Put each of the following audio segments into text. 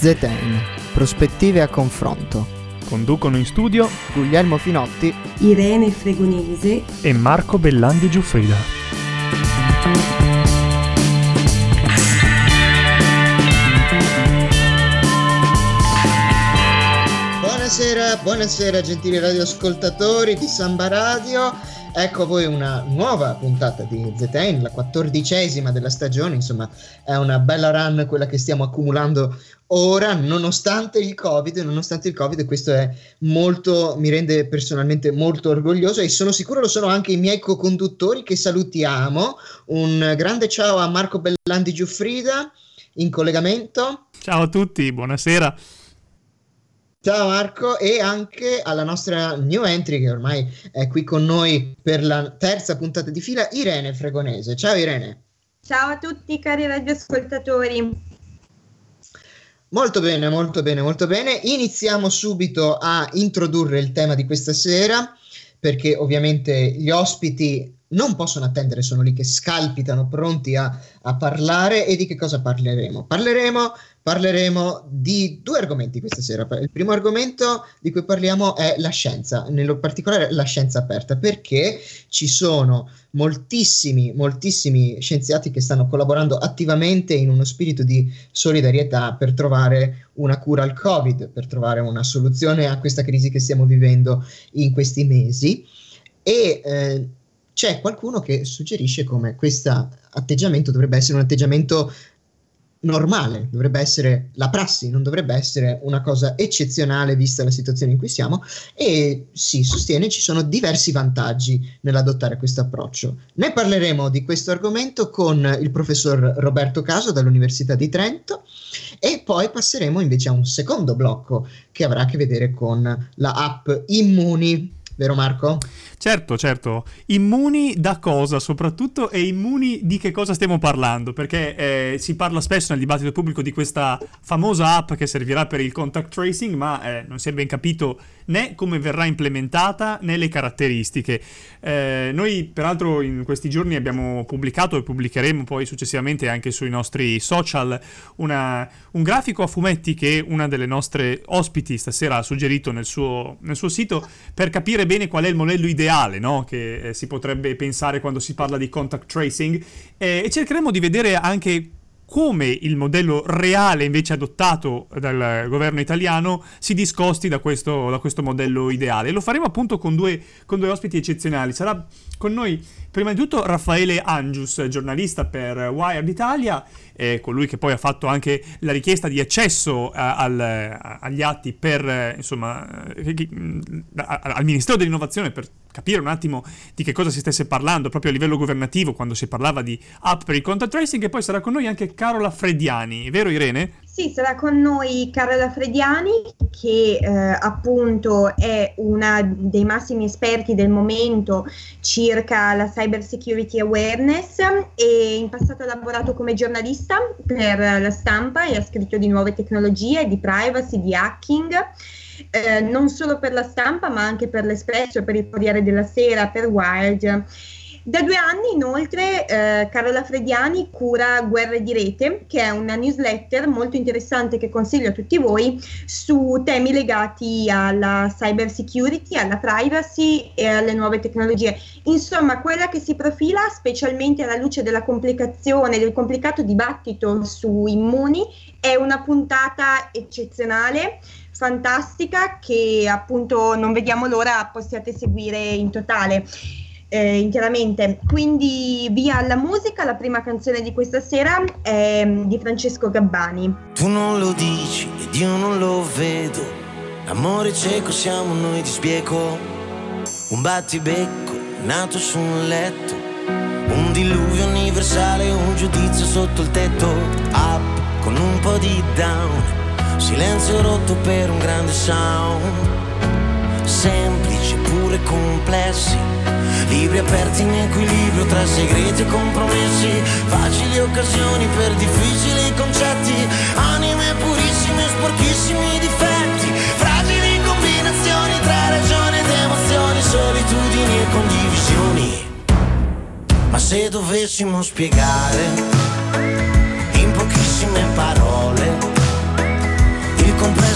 ZN, prospettive a confronto. Conducono in studio Guglielmo Finotti, Irene Fregonese e Marco Bellandi Giuffrida. Buonasera, buonasera gentili radioascoltatori di Samba Radio. Ecco a voi una nuova puntata di ZN, la quattordicesima della stagione, insomma è una bella run quella che stiamo accumulando ora, nonostante il Covid, nonostante il Covid, questo è molto, mi rende personalmente molto orgoglioso e sono sicuro lo sono anche i miei co-conduttori che salutiamo. Un grande ciao a Marco Bellandi Giuffrida in collegamento. Ciao a tutti, buonasera. Ciao Marco e anche alla nostra new entry che ormai è qui con noi per la terza puntata di fila, Irene Fregonese. Ciao Irene. Ciao a tutti cari radioascoltatori. Molto bene, molto bene, molto bene. Iniziamo subito a introdurre il tema di questa sera perché ovviamente gli ospiti non possono attendere, sono lì che scalpitano pronti a, a parlare e di che cosa parleremo? Parleremo parleremo di due argomenti questa sera. Il primo argomento di cui parliamo è la scienza, nello particolare la scienza aperta, perché ci sono moltissimi, moltissimi scienziati che stanno collaborando attivamente in uno spirito di solidarietà per trovare una cura al Covid, per trovare una soluzione a questa crisi che stiamo vivendo in questi mesi. E eh, c'è qualcuno che suggerisce come questo atteggiamento dovrebbe essere un atteggiamento normale, dovrebbe essere la prassi, non dovrebbe essere una cosa eccezionale vista la situazione in cui siamo e si sostiene ci sono diversi vantaggi nell'adottare questo approccio. Ne parleremo di questo argomento con il professor Roberto Caso dall'Università di Trento e poi passeremo invece a un secondo blocco che avrà a che vedere con la app Immuni, vero Marco? Certo, certo. Immuni da cosa soprattutto e immuni di che cosa stiamo parlando? Perché eh, si parla spesso nel dibattito pubblico di questa famosa app che servirà per il contact tracing, ma eh, non si è ben capito né come verrà implementata né le caratteristiche. Eh, noi peraltro in questi giorni abbiamo pubblicato e pubblicheremo poi successivamente anche sui nostri social una, un grafico a fumetti che una delle nostre ospiti stasera ha suggerito nel suo, nel suo sito per capire bene qual è il modello ideale ideale no? che eh, si potrebbe pensare quando si parla di contact tracing eh, e cercheremo di vedere anche come il modello reale invece adottato dal governo italiano si discosti da questo, da questo modello ideale. Lo faremo appunto con due, con due ospiti eccezionali. Sarà con noi prima di tutto Raffaele Angius, giornalista per Wired Italia, eh, colui che poi ha fatto anche la richiesta di accesso a, al, agli atti per, insomma, eh, al Ministero dell'Innovazione per capire un attimo di che cosa si stesse parlando proprio a livello governativo quando si parlava di app per il contact tracing e poi sarà con noi anche Carola Frediani, vero Irene? Sì, sarà con noi Carola Frediani che eh, appunto è una dei massimi esperti del momento circa la cyber security awareness e in passato ha lavorato come giornalista per la stampa e ha scritto di nuove tecnologie, di privacy, di hacking eh, non solo per la stampa ma anche per l'Espresso, per il Corriere della Sera, per Wild. Da due anni inoltre eh, Carola Frediani cura Guerre di Rete, che è una newsletter molto interessante che consiglio a tutti voi su temi legati alla cyber security, alla privacy e alle nuove tecnologie. Insomma, quella che si profila specialmente alla luce della complicazione, del complicato dibattito su immuni, è una puntata eccezionale fantastica che appunto non vediamo l'ora possiate seguire in totale. Eh, interamente. Quindi via alla musica, la prima canzone di questa sera è mm, di Francesco Gabbani. Tu non lo dici ed io non lo vedo. Amore cieco siamo noi di sbieco. Un battibecco nato su un letto. Un diluvio universale, un giudizio sotto il tetto. Up con un po' di down Silenzio rotto per un grande sound. Semplici pure complessi. Libri aperti in equilibrio tra segreti e compromessi. Facili occasioni per difficili concetti. Anime purissime, sporchissimi difetti. Fragili combinazioni tra ragione ed emozioni, solitudini e condivisioni. Ma se dovessimo spiegare in pochissime parole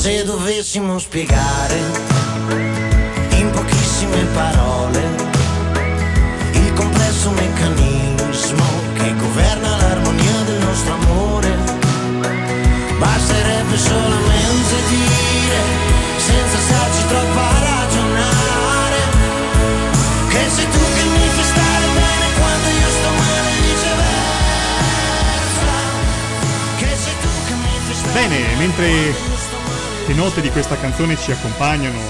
se dovessimo spiegare in pochissime parole il complesso meccanismo che governa l'armonia del nostro amore, basterebbe solamente dire, senza starci troppo a ragionare, che sei tu che mi fai stare bene quando io sto male viceversa, che sei tu che mi fai stare Bene, mentre Le note di questa canzone ci accompagnano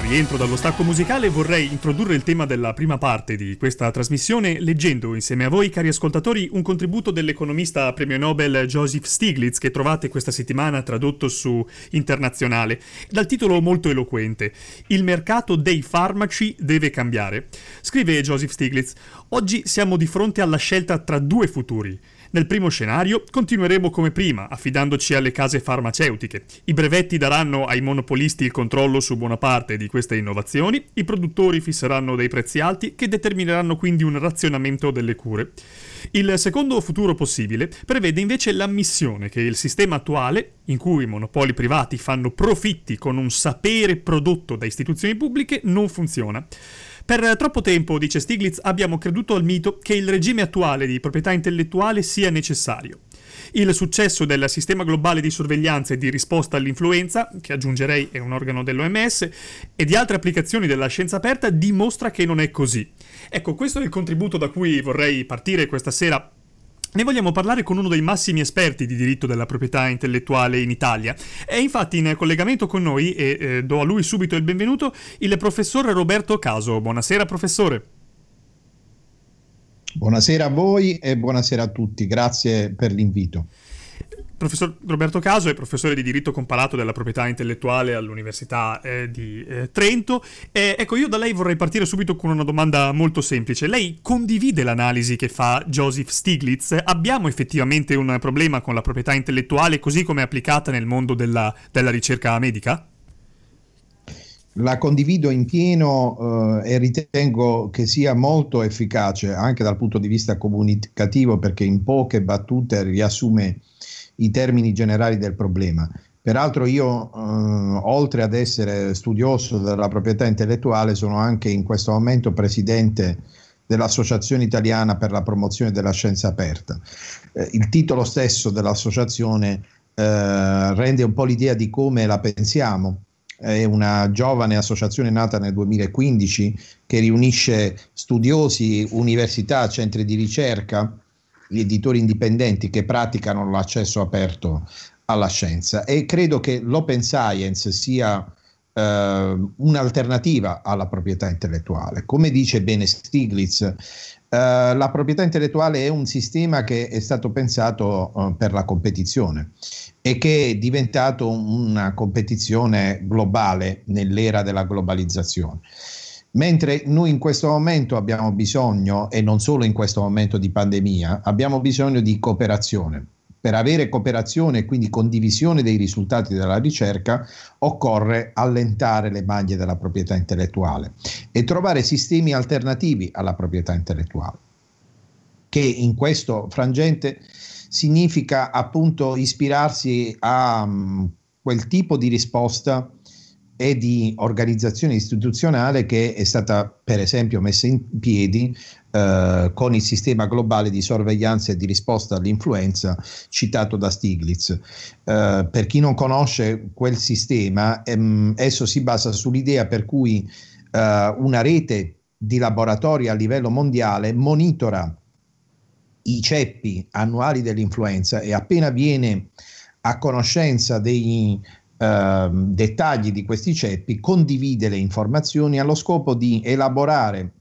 rientro dallo stacco musicale. Vorrei introdurre il tema della prima parte di questa trasmissione leggendo insieme a voi, cari ascoltatori, un contributo dell'economista premio Nobel Joseph Stiglitz che trovate questa settimana tradotto su Internazionale, dal titolo molto eloquente Il mercato dei farmaci deve cambiare. Scrive Joseph Stiglitz: Oggi siamo di fronte alla scelta tra due futuri. Nel primo scenario continueremo come prima, affidandoci alle case farmaceutiche. I brevetti daranno ai monopolisti il controllo su buona parte di queste innovazioni, i produttori fisseranno dei prezzi alti che determineranno quindi un razionamento delle cure. Il secondo futuro possibile prevede invece l'ammissione che il sistema attuale, in cui i monopoli privati fanno profitti con un sapere prodotto da istituzioni pubbliche, non funziona. Per troppo tempo, dice Stiglitz, abbiamo creduto al mito che il regime attuale di proprietà intellettuale sia necessario. Il successo del sistema globale di sorveglianza e di risposta all'influenza, che aggiungerei è un organo dell'OMS, e di altre applicazioni della scienza aperta dimostra che non è così. Ecco, questo è il contributo da cui vorrei partire questa sera ne vogliamo parlare con uno dei massimi esperti di diritto della proprietà intellettuale in Italia. È infatti in collegamento con noi, e eh, do a lui subito il benvenuto, il professor Roberto Caso. Buonasera professore. Buonasera a voi e buonasera a tutti, grazie per l'invito. Professor Roberto Caso è professore di diritto comparato della proprietà intellettuale all'Università eh, di eh, Trento. E, ecco, io da lei vorrei partire subito con una domanda molto semplice. Lei condivide l'analisi che fa Joseph Stiglitz? Abbiamo effettivamente un problema con la proprietà intellettuale così come è applicata nel mondo della, della ricerca medica? La condivido in pieno eh, e ritengo che sia molto efficace anche dal punto di vista comunicativo perché in poche battute riassume i termini generali del problema. Peraltro io, eh, oltre ad essere studioso della proprietà intellettuale, sono anche in questo momento presidente dell'Associazione Italiana per la promozione della scienza aperta. Eh, il titolo stesso dell'associazione eh, rende un po' l'idea di come la pensiamo. È una giovane associazione nata nel 2015 che riunisce studiosi, università, centri di ricerca, gli editori indipendenti che praticano l'accesso aperto alla scienza e credo che l'open science sia eh, un'alternativa alla proprietà intellettuale. Come dice bene Stiglitz, eh, la proprietà intellettuale è un sistema che è stato pensato eh, per la competizione e che è diventato una competizione globale nell'era della globalizzazione. Mentre noi in questo momento abbiamo bisogno, e non solo in questo momento di pandemia, abbiamo bisogno di cooperazione. Per avere cooperazione e quindi condivisione dei risultati della ricerca occorre allentare le maglie della proprietà intellettuale e trovare sistemi alternativi alla proprietà intellettuale, che in questo frangente significa appunto ispirarsi a um, quel tipo di risposta e di organizzazione istituzionale che è stata per esempio messa in piedi eh, con il sistema globale di sorveglianza e di risposta all'influenza citato da Stiglitz. Eh, per chi non conosce quel sistema, ehm, esso si basa sull'idea per cui eh, una rete di laboratori a livello mondiale monitora i ceppi annuali dell'influenza e appena viene a conoscenza dei Uh, dettagli di questi ceppi, condivide le informazioni allo scopo di elaborare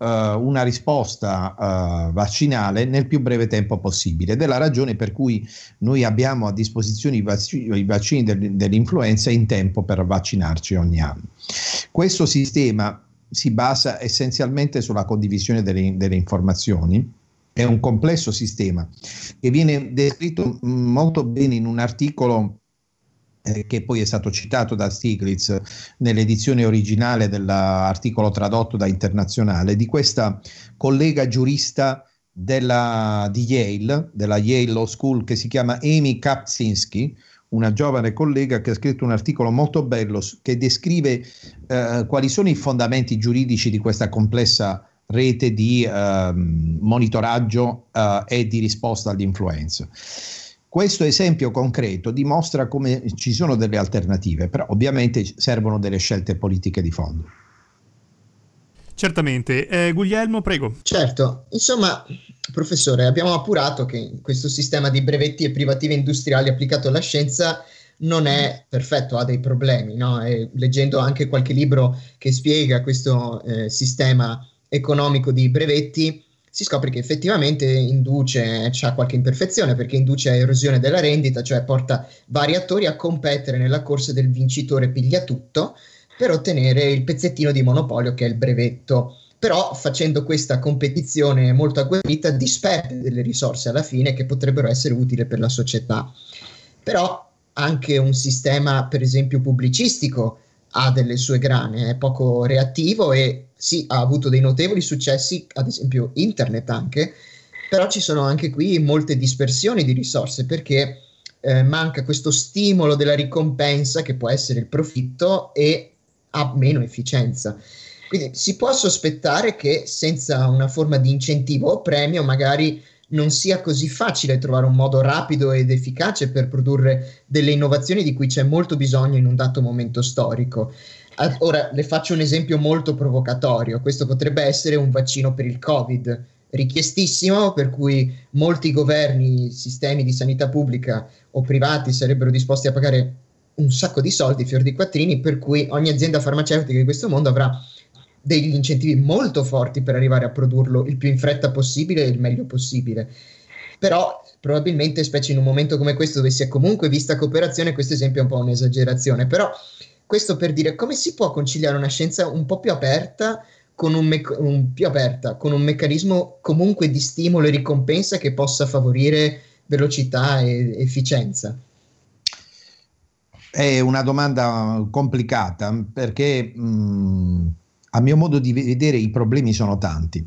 una risposta uh, vaccinale nel più breve tempo possibile. Ed è la ragione per cui noi abbiamo a disposizione i, vac- i vaccini del- dell'influenza in tempo per vaccinarci ogni anno. Questo sistema si basa essenzialmente sulla condivisione delle, delle informazioni è un complesso sistema che viene descritto molto bene in un articolo eh, che poi è stato citato da Stiglitz nell'edizione originale dell'articolo tradotto da Internazionale, di questa collega giurista della, di Yale, della Yale Law School, che si chiama Amy Kapczynski, una giovane collega che ha scritto un articolo molto bello che descrive eh, quali sono i fondamenti giuridici di questa complessa rete di eh, monitoraggio eh, e di risposta all'influenza. Questo esempio concreto dimostra come ci sono delle alternative, però ovviamente servono delle scelte politiche di fondo. Certamente. Eh, Guglielmo, prego. Certo, insomma, professore, abbiamo appurato che questo sistema di brevetti e privative industriali applicato alla scienza non è perfetto, ha dei problemi, no? leggendo anche qualche libro che spiega questo eh, sistema economico di brevetti, si scopre che effettivamente induce, c'ha qualche imperfezione perché induce a erosione della rendita, cioè porta vari attori a competere nella corsa del vincitore piglia tutto per ottenere il pezzettino di monopolio che è il brevetto. Però facendo questa competizione molto agguerrita disperde delle risorse alla fine che potrebbero essere utili per la società. Però anche un sistema, per esempio, pubblicistico ha delle sue grane, è poco reattivo e sì, ha avuto dei notevoli successi, ad esempio internet anche, però ci sono anche qui molte dispersioni di risorse perché eh, manca questo stimolo della ricompensa che può essere il profitto e ha meno efficienza. Quindi si può sospettare che senza una forma di incentivo o premio magari non sia così facile trovare un modo rapido ed efficace per produrre delle innovazioni di cui c'è molto bisogno in un dato momento storico. Ora le faccio un esempio molto provocatorio, questo potrebbe essere un vaccino per il Covid, richiestissimo, per cui molti governi, sistemi di sanità pubblica o privati sarebbero disposti a pagare un sacco di soldi, fior di quattrini, per cui ogni azienda farmaceutica di questo mondo avrà degli incentivi molto forti per arrivare a produrlo il più in fretta possibile e il meglio possibile. Però probabilmente, specie in un momento come questo dove si è comunque vista cooperazione, questo esempio è un po' un'esagerazione, però questo per dire come si può conciliare una scienza un po' più aperta con un, me- un, più aperta, con un meccanismo comunque di stimolo e ricompensa che possa favorire velocità e efficienza? È una domanda complicata perché mh, a mio modo di vedere i problemi sono tanti.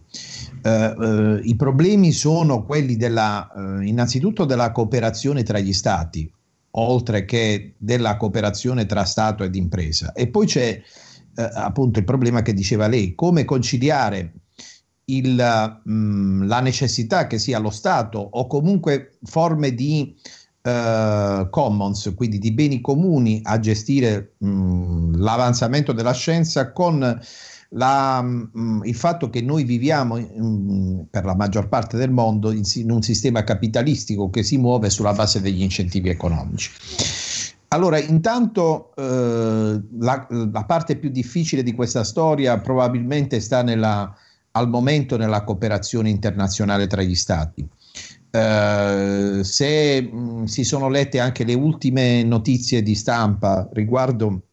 Uh, uh, I problemi sono quelli della, uh, innanzitutto della cooperazione tra gli stati, oltre che della cooperazione tra Stato ed impresa. E poi c'è appunto il problema che diceva lei, come conciliare il, mh, la necessità che sia lo Stato o comunque forme di commons, quindi di beni comuni a gestire mh, l'avanzamento della scienza con la, mm, il fatto che noi viviamo mm, per la maggior parte del mondo in, un sistema capitalistico che si muove sulla base degli incentivi economici. Allora, intanto eh, la, la, parte più difficile di questa storia probabilmente sta nella, al momento nella cooperazione internazionale tra gli stati. Uh, se mh, mm, si sono lette anche le ultime notizie di stampa riguardo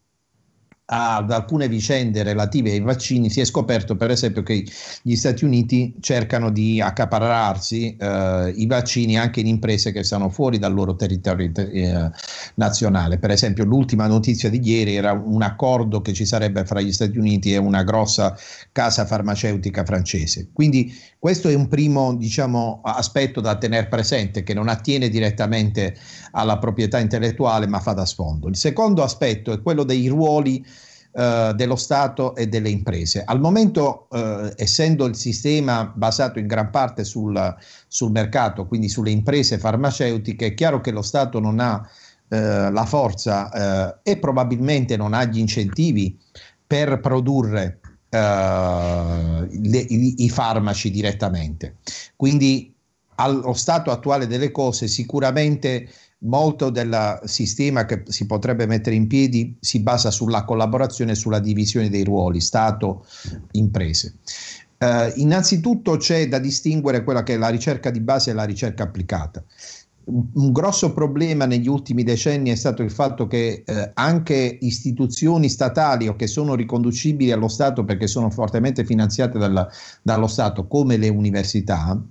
ad alcune vicende relative ai vaccini si è scoperto per esempio che gli Stati Uniti cercano di accaparrarsi eh, i vaccini anche in imprese che stanno fuori dal loro territorio eh, nazionale. Per esempio l'ultima notizia di ieri era un accordo che ci sarebbe fra gli Stati Uniti e una grossa casa farmaceutica francese. Quindi questo è un primo diciamo, aspetto da tenere presente che non attiene direttamente alla proprietà intellettuale ma fa da sfondo. Il secondo aspetto è quello dei ruoli eh, dello Stato e delle imprese. Al momento, eh, essendo il sistema basato in gran parte sul, sul, mercato, quindi sulle imprese farmaceutiche, è chiaro che lo Stato non ha eh, la forza eh, e probabilmente non ha gli incentivi per produrre Uh, le, i, i, farmaci direttamente. Quindi allo stato attuale delle cose sicuramente molto del sistema che si potrebbe mettere in piedi si basa sulla collaborazione e sulla divisione dei ruoli Stato-imprese. Uh, innanzitutto c'è da distinguere quella che è la ricerca di base e la ricerca applicata. Un grosso problema negli ultimi decenni è stato il fatto che eh, anche istituzioni statali o che sono riconducibili allo Stato perché sono fortemente finanziate dal, dallo Stato, come le università,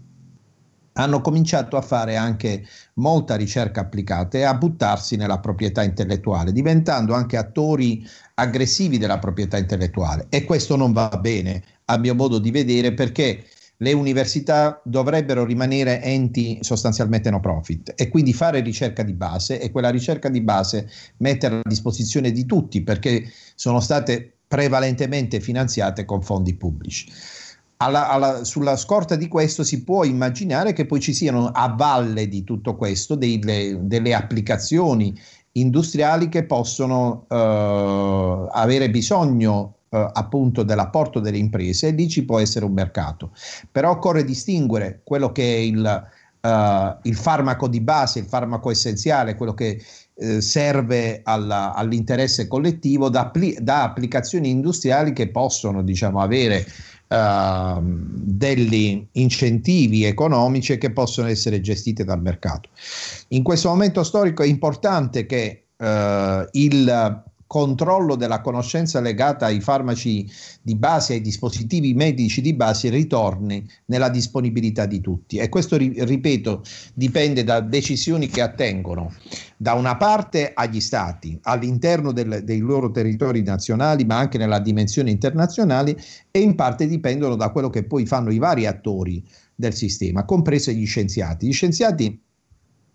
hanno cominciato a fare anche molta ricerca applicata e a buttarsi nella proprietà intellettuale, diventando anche attori aggressivi della proprietà intellettuale. E questo non va bene, a mio modo di vedere, perché le università dovrebbero rimanere enti sostanzialmente no profit e quindi fare ricerca di base e quella ricerca di base metterla a disposizione di tutti perché sono state prevalentemente finanziate con fondi pubblici. Alla, alla, sulla scorta di questo si può immaginare che poi ci siano a valle di tutto questo delle, delle applicazioni industriali che possono eh, avere bisogno eh, appunto dell'apporto delle imprese e lì ci può essere un mercato. Però occorre distinguere quello che è il, uh, il farmaco di base, il farmaco essenziale, quello che eh, serve alla, all'interesse collettivo da, da, applicazioni industriali che possono diciamo avere Uh, degli incentivi economici che possono essere gestiti dal mercato. In questo momento storico è importante che uh, il controllo della conoscenza legata ai farmaci di base, ai dispositivi medici di base, ritorni nella disponibilità di tutti. E questo, ripeto, dipende da decisioni che attengono da una parte agli stati, all'interno del, dei loro territori nazionali, ma anche nella dimensione internazionale, e in parte dipendono da quello che poi fanno i vari attori del sistema, compresi gli scienziati. Gli scienziati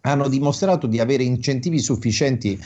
hanno dimostrato di avere incentivi sufficienti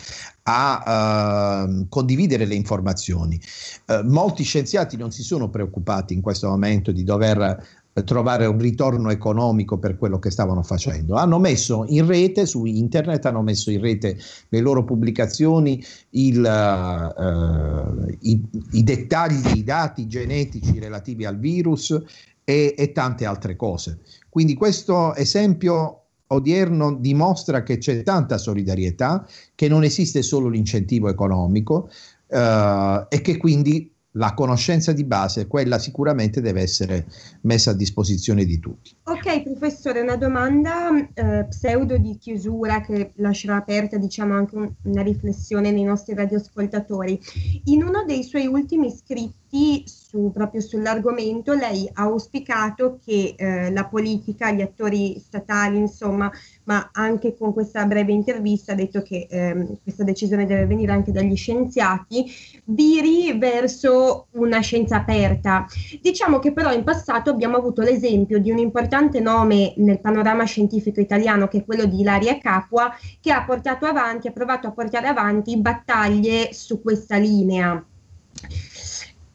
a uh, condividere le informazioni. Uh, molti scienziati non si sono preoccupati in questo momento di dover trovare un ritorno economico per quello che stavano facendo. Hanno messo in rete su internet, hanno messo in rete le loro pubblicazioni, il, uh, i, i, dettagli, i dati genetici relativi al virus e, e tante altre cose. Quindi questo esempio odierno dimostra che c'è tanta solidarietà, che non esiste solo l'incentivo economico eh, e che quindi la conoscenza di base, quella sicuramente deve essere messa a disposizione di tutti. Ok, professore, una domanda eh, pseudo di chiusura che lascerà aperta diciamo anche un, una riflessione nei nostri radioascoltatori. In uno dei suoi ultimi scritti su, proprio sull'argomento, lei ha auspicato che eh, la politica, gli attori statali, insomma, ma anche con questa breve intervista ha detto che ehm, questa decisione deve venire anche dagli scienziati, viri verso una scienza aperta. Diciamo che però in passato abbiamo avuto l'esempio di un importante nome nel panorama scientifico italiano, che è quello di Ilaria Capua, che ha portato avanti, ha provato a portare avanti battaglie su questa linea.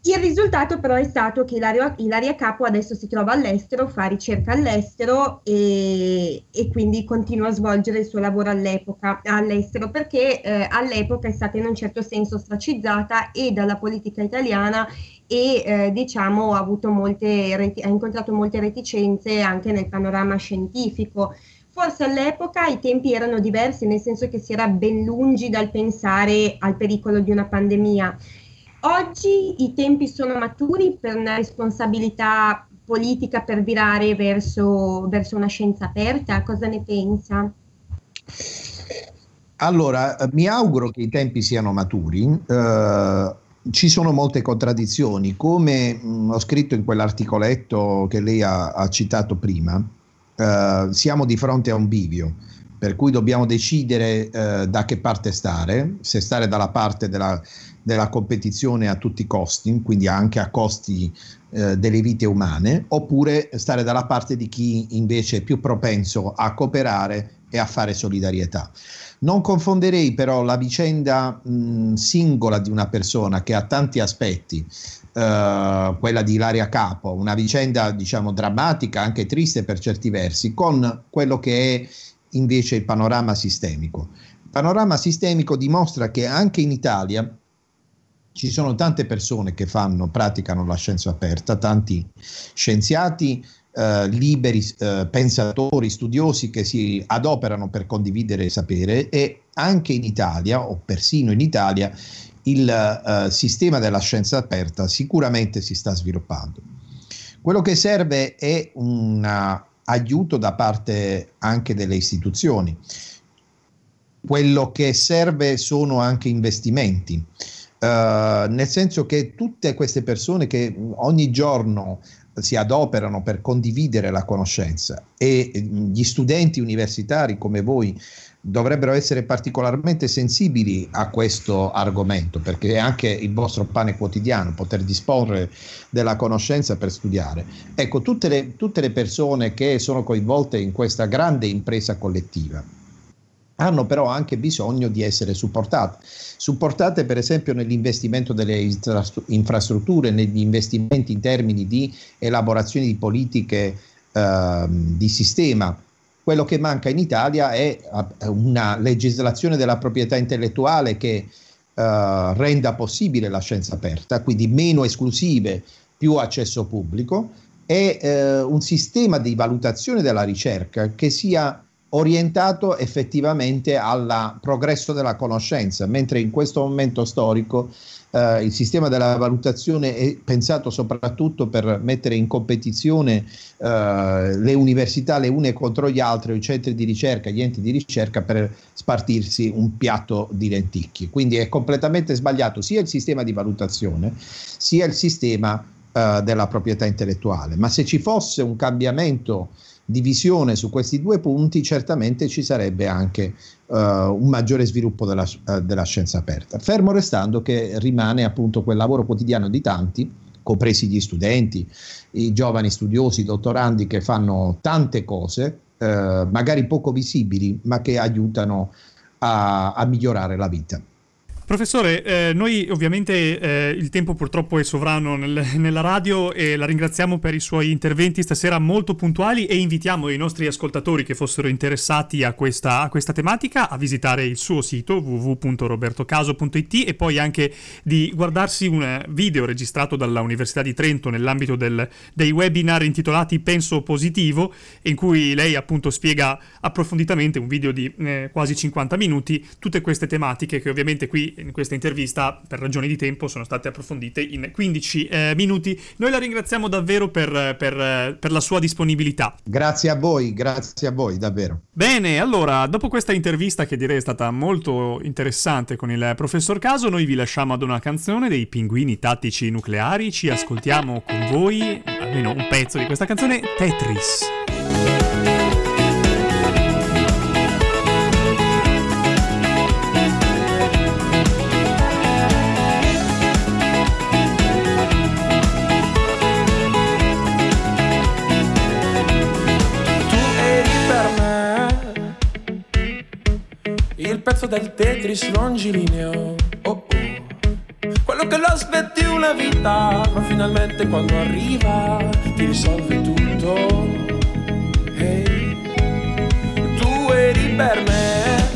Il risultato però è stato che Ilaria, Ilaria Capo adesso si trova all'estero, fa ricerca all'estero e, e quindi continua a svolgere il suo lavoro all'estero perché eh, all'epoca è stata in un certo senso ostracizzata e dalla politica italiana e eh, diciamo ha, molte, ha incontrato molte reticenze anche nel panorama scientifico. Forse all'epoca i tempi erano diversi, nel senso che si era ben lungi dal pensare al pericolo di una pandemia. Oggi i tempi sono maturi per una responsabilità politica per virare verso, verso una scienza aperta? Cosa ne pensa? Allora, mi auguro che i tempi siano maturi. Uh, ci sono molte contraddizioni, come mh, mm, ho scritto in quell'articoletto che lei ha, ha citato prima, uh, siamo di fronte a un bivio, per cui dobbiamo decidere uh, da che parte stare, se stare dalla parte della della competizione a tutti i costi, quindi anche a costi eh, delle vite umane, oppure stare dalla parte di chi invece è più propenso a cooperare e a fare solidarietà. Non confonderei però la vicenda mh, singola di una persona che ha tanti aspetti, Uh, quella di Ilaria Capo, una vicenda diciamo drammatica, anche triste per certi versi, con quello che è invece il panorama sistemico. Il panorama sistemico dimostra che anche in Italia ci sono tante persone che fanno, praticano la scienza aperta, tanti scienziati eh, liberi, eh, pensatori, studiosi che si adoperano per condividere sapere e anche in Italia o persino in Italia il eh, sistema della scienza aperta sicuramente si sta sviluppando. Quello che serve è un aiuto da parte anche delle istituzioni. Quello che serve sono anche investimenti. Uh, nel senso che tutte queste persone che ogni giorno si adoperano per condividere la conoscenza e gli studenti universitari come voi dovrebbero essere particolarmente sensibili a questo argomento perché è anche il vostro pane quotidiano poter disporre della conoscenza per studiare. Ecco, tutte le, tutte le persone che sono coinvolte in questa grande impresa collettiva hanno però anche bisogno di essere supportate. Supportate per esempio nell'investimento delle infrastrutture, negli investimenti in termini di elaborazione di politiche eh, di sistema. Quello che manca in Italia è una legislazione della proprietà intellettuale che eh, renda possibile la scienza aperta, quindi meno esclusive, più accesso pubblico e eh, un sistema di valutazione della ricerca che sia orientato effettivamente al progresso della conoscenza, mentre in questo momento storico eh, il sistema della valutazione è pensato soprattutto per mettere in competizione eh, le università le une contro gli altri, i centri di ricerca, gli enti di ricerca per spartirsi un piatto di lenticchie. Quindi è completamente sbagliato sia il sistema di valutazione sia il sistema eh, della proprietà intellettuale. Ma se ci fosse un cambiamento divisione su questi due punti, certamente ci sarebbe anche uh, un maggiore sviluppo della, uh, della, scienza aperta. Fermo restando che rimane appunto quel lavoro quotidiano di tanti, compresi gli studenti, i giovani studiosi, i dottorandi che fanno tante cose, uh, magari poco visibili, ma che aiutano a, a migliorare la vita. Professore, eh, noi ovviamente eh, il tempo purtroppo è sovrano nel, nella radio e la ringraziamo per i suoi interventi stasera molto puntuali e invitiamo i nostri ascoltatori che fossero interessati a questa, a questa tematica a visitare il suo sito www.robertocaso.it e poi anche di guardarsi un video registrato dalla Università di Trento nell'ambito del, dei webinar intitolati Penso Positivo in cui lei appunto spiega approfonditamente un video di eh, quasi 50 minuti tutte queste tematiche che ovviamente qui in questa intervista, per ragioni di tempo, sono state approfondite in 15 eh, minuti. Noi la ringraziamo davvero per, per, per, la sua disponibilità. Grazie a voi, grazie a voi, davvero. Bene, allora, dopo questa intervista che direi è stata molto interessante con il professor Caso, noi vi lasciamo ad una canzone dei Pinguini Tattici Nucleari, ci ascoltiamo con voi, almeno un pezzo di questa canzone, Tetris. Pezzo del Tetris longilineo. Oh oh. Quello che lo aspetti una vita, ma finalmente quando arriva ti risolve tutto. Hey. Tu eri per me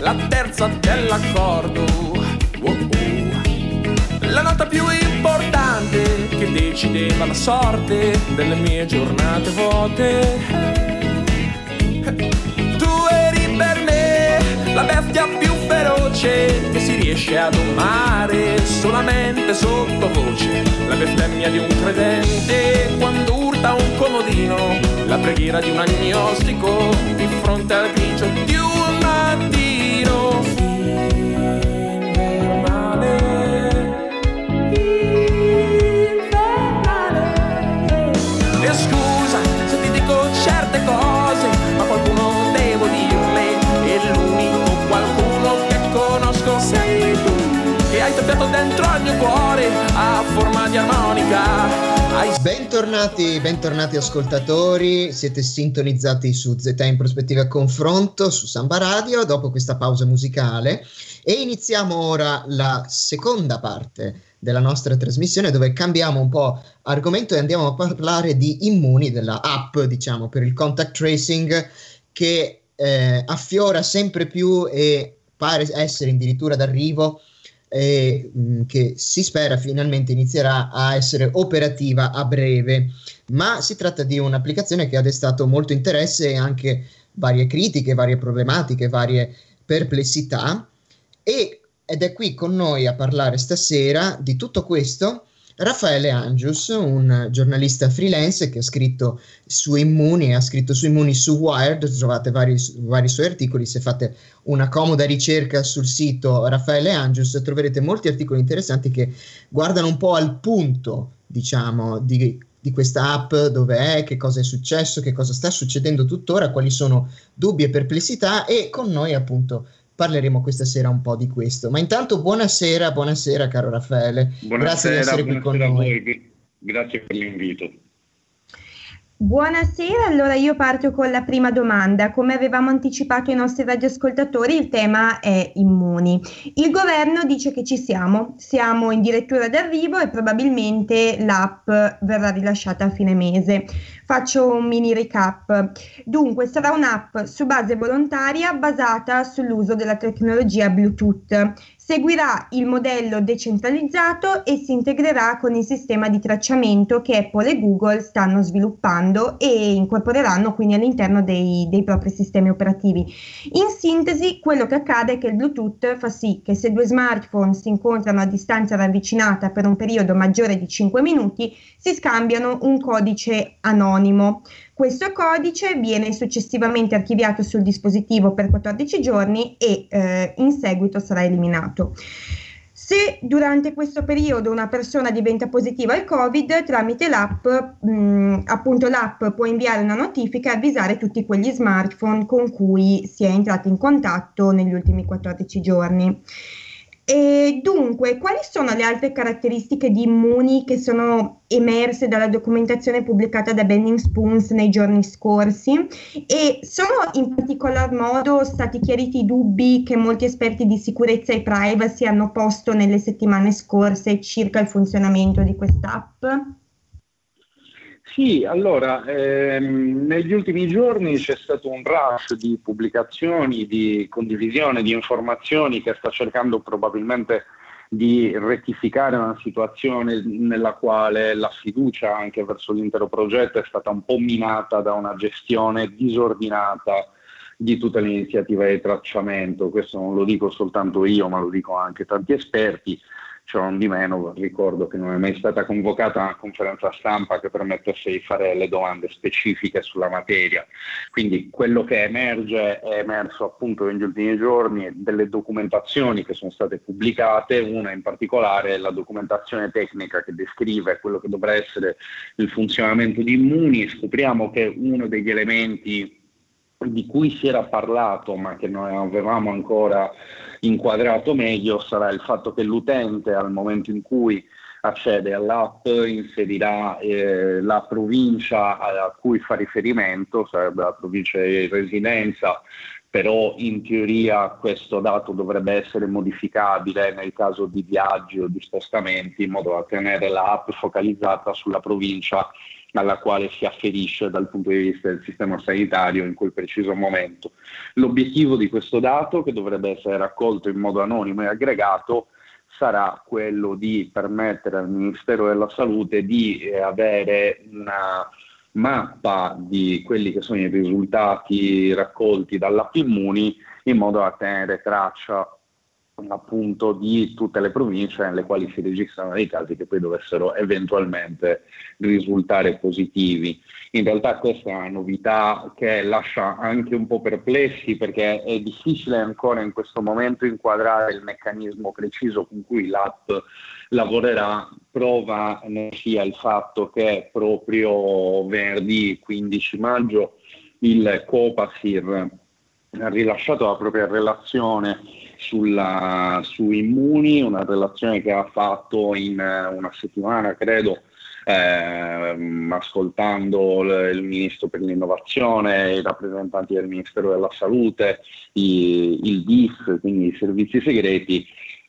la terza dell'accordo. Oh oh. La nota più importante che decideva la sorte delle mie giornate vuote. Hey la bestia più feroce che si riesce a domare solamente sottovoce, la bestemmia di un credente quando urta un comodino, la preghiera di un agnostico di fronte al grigio di un forma di armonica. Hai... Bentornati, bentornati ascoltatori, siete sintonizzati su Z in prospettiva confronto su Samba Radio dopo questa pausa musicale e iniziamo ora la seconda parte della nostra trasmissione dove cambiamo un po' argomento e andiamo a parlare di Immuni, della app diciamo per il contact tracing che eh, affiora sempre più e pare essere addirittura d'arrivo e mm, che si spera finalmente inizierà a essere operativa a breve. Ma si tratta di un'applicazione che ha destato molto interesse e anche varie critiche, varie problematiche, varie perplessità. E, ed è qui con noi a parlare stasera di tutto questo Raffaele Angius, un giornalista freelance che ha scritto su Immuni, ha scritto su Immuni su Wired, trovate vari, vari suoi articoli, se fate una comoda ricerca sul sito Raffaele Angius troverete molti articoli interessanti che guardano un po' al punto, diciamo, di, di questa app, dove è, che cosa è successo, che cosa sta succedendo tuttora, quali sono dubbi e perplessità e con noi appunto parleremo questa sera un po' di questo. Ma intanto buonasera, buonasera caro Raffaele. Buonasera, Grazie di essere qui con noi. Grazie per l'invito. Buonasera, allora io parto con la prima domanda. Come avevamo anticipato ai nostri radioascoltatori, il tema è immuni. Il governo dice che ci siamo, siamo in direttura d'arrivo e probabilmente l'app verrà rilasciata a fine mese. Faccio un mini recap. Dunque, sarà un'app su base volontaria basata sull'uso della tecnologia Bluetooth. Seguirà il modello decentralizzato e si integrerà con il sistema di tracciamento che Apple e Google stanno sviluppando e incorporeranno quindi all'interno dei, dei propri sistemi operativi. In sintesi, quello che accade è che il Bluetooth fa sì che se due smartphone si incontrano a distanza ravvicinata per un periodo maggiore di 5 minuti, si scambiano un codice anonimo. Questo codice viene successivamente archiviato sul dispositivo per 14 giorni e eh, in seguito sarà eliminato. Se durante questo periodo una persona diventa positiva al Covid, tramite l'app, mh, appunto l'app può inviare una notifica e avvisare tutti quegli smartphone con cui si è entrato in contatto negli ultimi 14 giorni. E dunque, quali sono le altre caratteristiche di Immuni che sono emerse dalla documentazione pubblicata da Benning Spoons nei giorni scorsi? E sono in particolar modo stati chiariti i dubbi che molti esperti di sicurezza e privacy hanno posto nelle settimane scorse circa il funzionamento di quest'app? Sì, allora, ehm, negli ultimi giorni c'è stato un rush di pubblicazioni, di condivisione di informazioni che sta cercando probabilmente di rettificare una situazione nella quale la fiducia anche verso l'intero progetto è stata un po' minata da una gestione disordinata di tutte le iniziative di tracciamento. Questo non lo dico soltanto io, ma lo dico anche tanti esperti ciò non di meno ricordo che non è mai stata convocata una conferenza stampa che permettesse di fare le domande specifiche sulla materia. Quindi quello che emerge è emerso appunto negli ultimi giorni delle documentazioni che sono state pubblicate, una in particolare è la documentazione tecnica che descrive quello che dovrà essere il funzionamento di Immuni. Scopriamo che uno degli elementi di cui si era parlato ma che non avevamo ancora inquadrato meglio sarà il fatto che l'utente al momento in cui accede all'app inserirà eh, la provincia a cui fa riferimento, sarebbe la provincia di residenza, però in teoria questo dato dovrebbe essere modificabile nel caso di viaggi o di spostamenti in modo da tenere l'app focalizzata sulla provincia alla quale si afferisce dal punto di vista del sistema sanitario in quel preciso momento. L'obiettivo di questo dato, che dovrebbe essere raccolto in modo anonimo e aggregato, sarà quello di permettere al Ministero della Salute di eh, avere una mappa di quelli che sono i risultati raccolti dall'app Immuni in modo da tenere traccia appunto di tutte le province nelle quali si registrano dei casi che poi dovessero eventualmente risultare positivi. In realtà questa è una novità che lascia anche un po' perplessi perché è difficile ancora in questo momento inquadrare il meccanismo preciso con cui l'app lavorerà. Prova ne sia il fatto che proprio venerdì 15 maggio il Copasir ha rilasciato la propria relazione sulla, su Immuni, una relazione che ha fatto in eh, una settimana, credo, eh, ascoltando il, il, Ministro per l'innovazione, i rappresentanti del Ministero della Salute, i, il DIF, quindi i servizi segreti,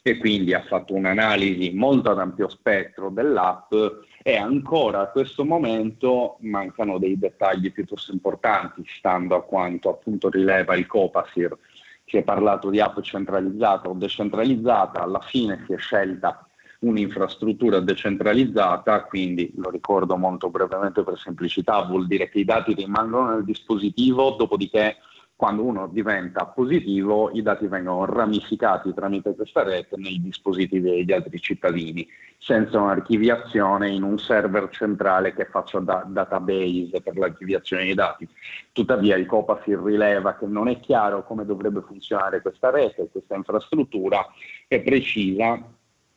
e quindi ha fatto un'analisi molto ad ampio spettro dell'app e ancora a questo momento mancano dei dettagli piuttosto importanti, stando a quanto appunto rileva il Copasir si è parlato di app centralizzata o decentralizzata, alla fine si è scelta un'infrastruttura decentralizzata, quindi lo ricordo molto brevemente per semplicità, vuol dire che i dati rimangono nel dispositivo, dopodiché quando uno diventa positivo i dati vengono ramificati tramite questa rete nei dispositivi degli altri cittadini, senza un'archiviazione in un server centrale che faccia da- database per l'archiviazione dei dati. Tuttavia il COPASIR rileva che non è chiaro come dovrebbe funzionare questa rete, questa infrastruttura e precisa,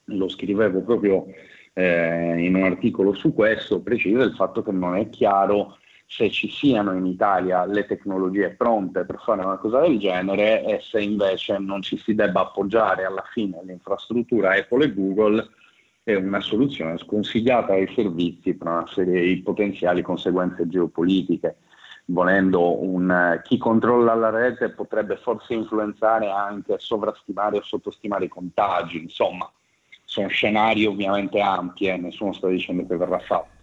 lo scrivevo proprio eh, in un articolo su questo, precisa il fatto che non è chiaro se ci siano in Italia le tecnologie pronte per fare una cosa del genere e se invece non ci si debba appoggiare alla fine all'infrastruttura Apple e Google è una soluzione sconsigliata ai servizi per una serie di potenziali conseguenze geopolitiche. Volendo un, chi controlla la rete potrebbe forse influenzare anche sovrastimare o sottostimare i contagi, insomma, sono scenari ovviamente ampi e nessuno sta dicendo che verrà fatto.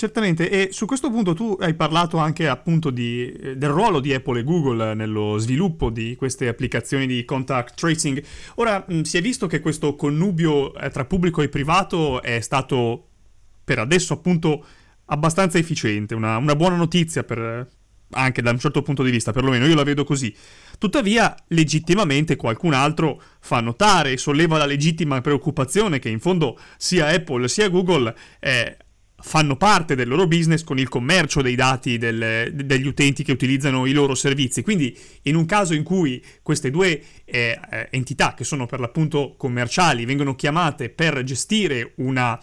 Certamente, e su questo punto tu hai parlato anche appunto di, eh, del ruolo di Apple e Google nello sviluppo di queste applicazioni di contact tracing. Ora mh, si è visto che questo connubio eh, tra pubblico e privato è stato per adesso appunto abbastanza efficiente, una, una buona notizia per, anche da un certo punto di vista, perlomeno io la vedo così. Tuttavia, legittimamente qualcun altro fa notare e solleva la legittima preoccupazione che in fondo sia Apple sia Google eh, fanno parte del loro business con il commercio dei dati del, degli utenti che utilizzano i loro servizi. Quindi in un caso in cui queste due eh, entità, che sono per l'appunto commerciali, vengono chiamate per gestire una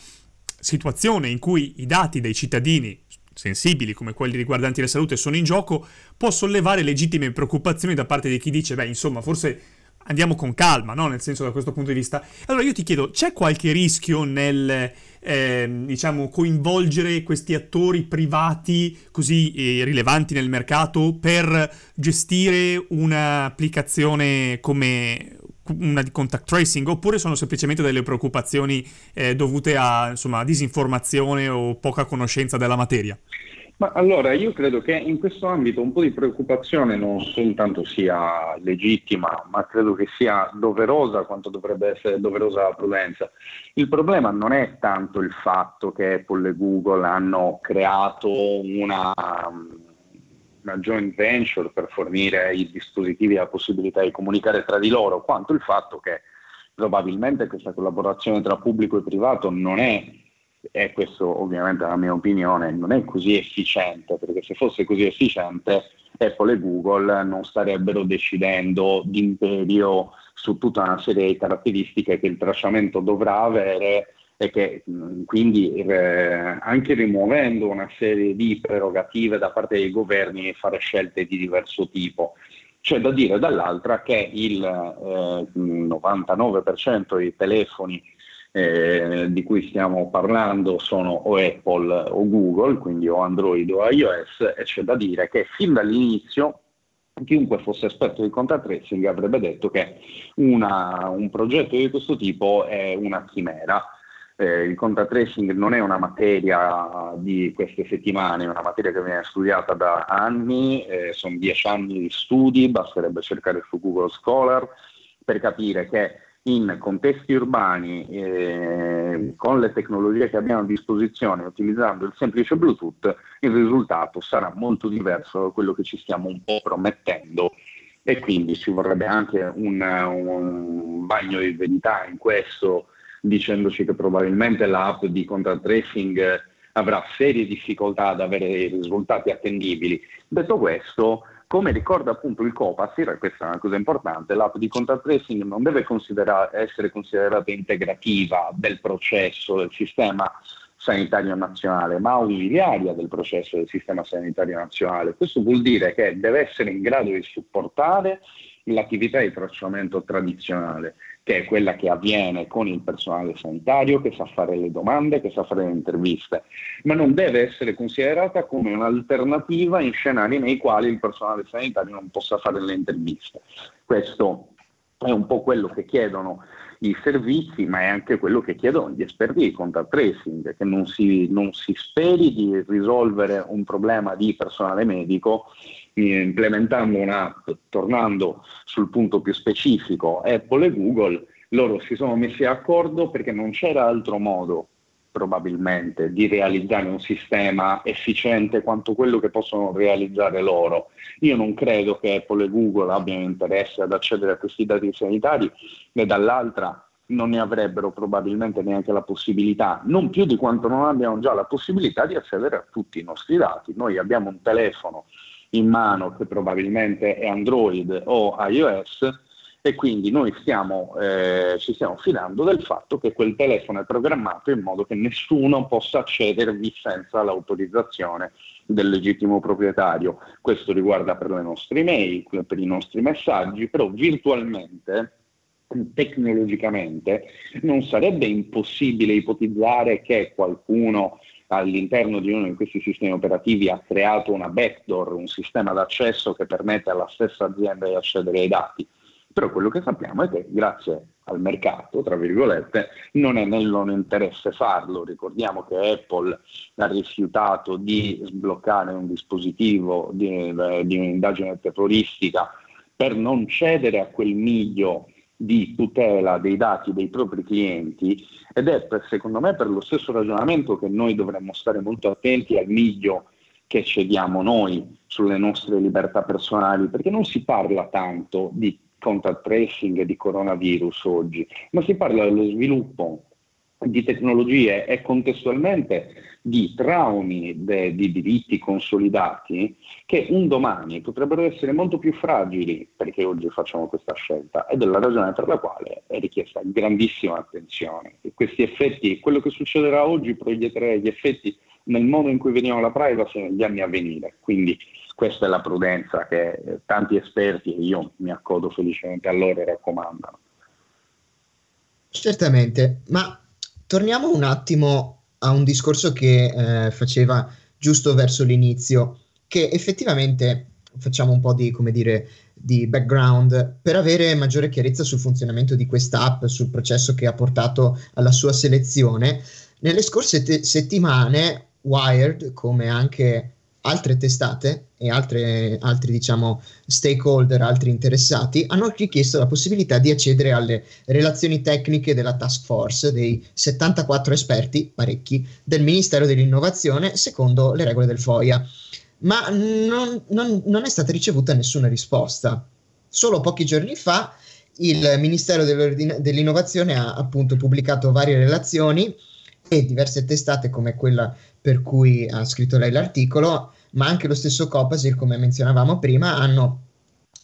situazione in cui i dati dei cittadini sensibili come quelli riguardanti la salute sono in gioco, può sollevare legittime preoccupazioni da parte di chi dice, beh, insomma, forse andiamo con calma, no? Nel senso da questo punto di vista. Allora io ti chiedo, c'è qualche rischio nel eh, diciamo coinvolgere questi attori privati così eh, rilevanti nel mercato per gestire un'applicazione come una di contact tracing oppure sono semplicemente delle preoccupazioni eh, dovute a insomma, disinformazione o poca conoscenza della materia? Ma allora io credo che in questo ambito un po' di preoccupazione non soltanto sia legittima, ma credo che sia doverosa quanto dovrebbe essere doverosa la prudenza. Il problema non è tanto il fatto che Apple e Google hanno creato una, una joint venture per fornire ai dispositivi la possibilità di comunicare tra di loro, quanto il fatto che probabilmente questa collaborazione tra pubblico e privato non è e questo ovviamente è la mia opinione, non è così efficiente, perché se fosse così efficiente Apple e Google non starebbero decidendo d'imperio su tutta una serie di caratteristiche che il tracciamento dovrà avere e che quindi eh, anche rimuovendo una serie di prerogative da parte dei governi fare scelte di diverso tipo. C'è da dire dall'altra che il eh, 99% dei telefoni eh, di cui stiamo parlando sono o Apple o Google, quindi o Android o iOS, e c'è da dire che fin dall'inizio chiunque fosse esperto di contact tracing avrebbe detto che una, un progetto di questo tipo è una chimera. Eh, il contact tracing non è una materia di queste settimane, è una materia che viene studiata da anni, eh, sono dieci anni di studi, basterebbe cercare su Google Scholar per capire che in contesti urbani eh, con le tecnologie che abbiamo a disposizione utilizzando il semplice Bluetooth, il risultato sarà molto diverso da quello che ci stiamo un po' promettendo e quindi ci vorrebbe anche un, un bagno di verità in questo dicendoci che probabilmente l'app di contact tracing avrà serie difficoltà ad avere risultati attendibili. Detto questo, come ricorda appunto il COPASIR, questa è una cosa importante, l'app di contact tracing non deve considera- essere considerata integrativa del processo del sistema sanitario nazionale, ma ausiliaria del processo del sistema sanitario nazionale. Questo vuol dire che deve essere in grado di supportare l'attività di tracciamento tradizionale, che è quella che avviene con il personale sanitario, che sa fare le domande, che sa fare le interviste, ma non deve essere considerata come un'alternativa in scenari nei quali il personale sanitario non possa fare le interviste. Questo è un po' quello che chiedono i servizi, ma è anche quello che chiedono gli esperti di contact tracing, che non si, non si speri di risolvere un problema di personale medico implementando un'app, tornando sul punto più specifico, Apple e Google, loro si sono messi d'accordo perché non c'era altro modo probabilmente di realizzare un sistema efficiente quanto quello che possono realizzare loro. Io non credo che Apple e Google abbiano interesse ad accedere a questi dati sanitari e dall'altra non ne avrebbero probabilmente neanche la possibilità, non più di quanto non abbiamo già la possibilità di accedere a tutti i nostri dati. Noi abbiamo un telefono in mano che probabilmente è Android o iOS e quindi noi stiamo, eh, ci stiamo fidando del fatto che quel telefono è programmato in modo che nessuno possa accedervi senza l'autorizzazione del legittimo proprietario. Questo riguarda per le nostre email, per i nostri messaggi, però virtualmente tecnologicamente non sarebbe impossibile ipotizzare che qualcuno all'interno di uno di questi sistemi operativi ha creato una backdoor, un sistema d'accesso che permette alla stessa azienda di accedere ai dati. Però quello che sappiamo è che grazie al mercato, tra virgolette, non è nel loro interesse farlo. Ricordiamo che Apple ha rifiutato di sbloccare un dispositivo di, di un'indagine terroristica per non cedere a quel miglio di tutela dei dati dei propri clienti ed è per, secondo me per lo stesso ragionamento che noi dovremmo stare molto attenti al miglio che cediamo noi sulle nostre libertà personali, perché non si parla tanto di contact tracing e di coronavirus oggi, ma si parla dello sviluppo di tecnologie e contestualmente di traumi de, di diritti consolidati che un domani potrebbero essere molto più fragili perché oggi facciamo questa scelta ed è la ragione per la quale è richiesta grandissima attenzione. E questi effetti, quello che succederà oggi proietterà gli effetti nel modo in cui veniamo alla privacy negli anni a venire. Quindi questa è la prudenza che tanti esperti, e io mi accodo felicemente a loro, raccomandano. Certamente, ma torniamo un attimo a un discorso che eh, faceva giusto verso l'inizio, che effettivamente facciamo un po' di, come dire, di background per avere maggiore chiarezza sul funzionamento di questa app, sul processo che ha portato alla sua selezione. Nelle scorse te- settimane Wired, come anche altre testate e altre, altri diciamo, stakeholder, altri interessati, hanno richiesto la possibilità di accedere alle relazioni tecniche della task force dei 74 esperti, parecchi, del Ministero dell'Innovazione secondo le regole del FOIA. Ma non, non, non è stata ricevuta nessuna risposta. Solo pochi giorni fa il Ministero dell'Innovazione ha appunto pubblicato varie relazioni e diverse testate come quella per cui ha scritto lei l'articolo ma anche lo stesso Copasir, come menzionavamo prima, hanno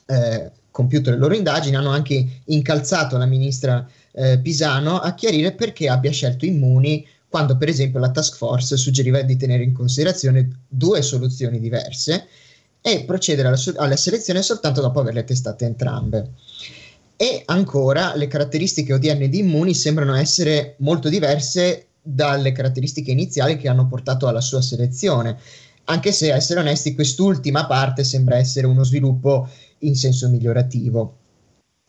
eh, compiuto le loro indagini, hanno anche incalzato la ministra eh, Pisano a chiarire perché abbia scelto Immuni quando per esempio la task force suggeriva di tenere in considerazione due soluzioni diverse e procedere alla, alla selezione soltanto dopo averle testate entrambe. E ancora le caratteristiche odierne di Immuni sembrano essere molto diverse dalle caratteristiche iniziali che hanno portato alla sua selezione anche se a essere onesti quest'ultima parte sembra essere uno sviluppo in senso migliorativo.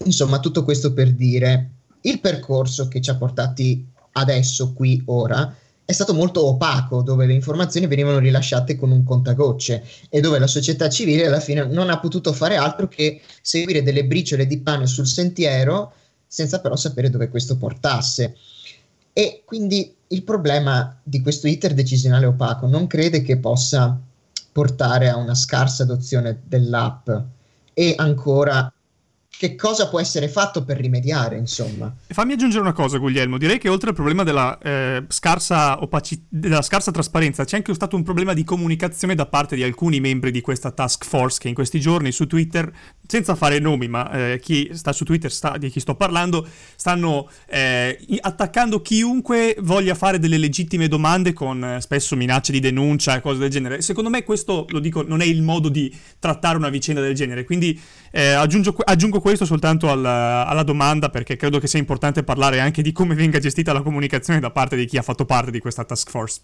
Insomma, tutto questo per dire, il percorso che ci ha portati adesso, qui, ora, è stato molto opaco, dove le informazioni venivano rilasciate con un contagocce e dove la società civile alla fine non ha potuto fare altro che seguire delle briciole di pane sul sentiero senza però sapere dove questo portasse. E quindi il problema di questo iter decisionale opaco non crede che possa portare a una scarsa adozione dell'app e ancora che cosa può essere fatto per rimediare, insomma. Fammi aggiungere una cosa, Guglielmo. Direi che oltre al problema della, eh, scarsa, opaci- della scarsa trasparenza, c'è anche stato un problema di comunicazione da parte di alcuni membri di questa task force che in questi giorni su Twitter, senza fare nomi, ma eh, chi sta su Twitter sa di chi sto parlando, stanno eh, attaccando chiunque voglia fare delle legittime domande con eh, spesso minacce di denuncia e cose del genere. Secondo me questo, lo dico, non è il modo di trattare una vicenda del genere. Quindi eh, aggiungo, aggiungo questo soltanto alla, alla, domanda perché credo che sia importante parlare anche di come venga gestita la comunicazione da parte di chi ha fatto parte di questa task force.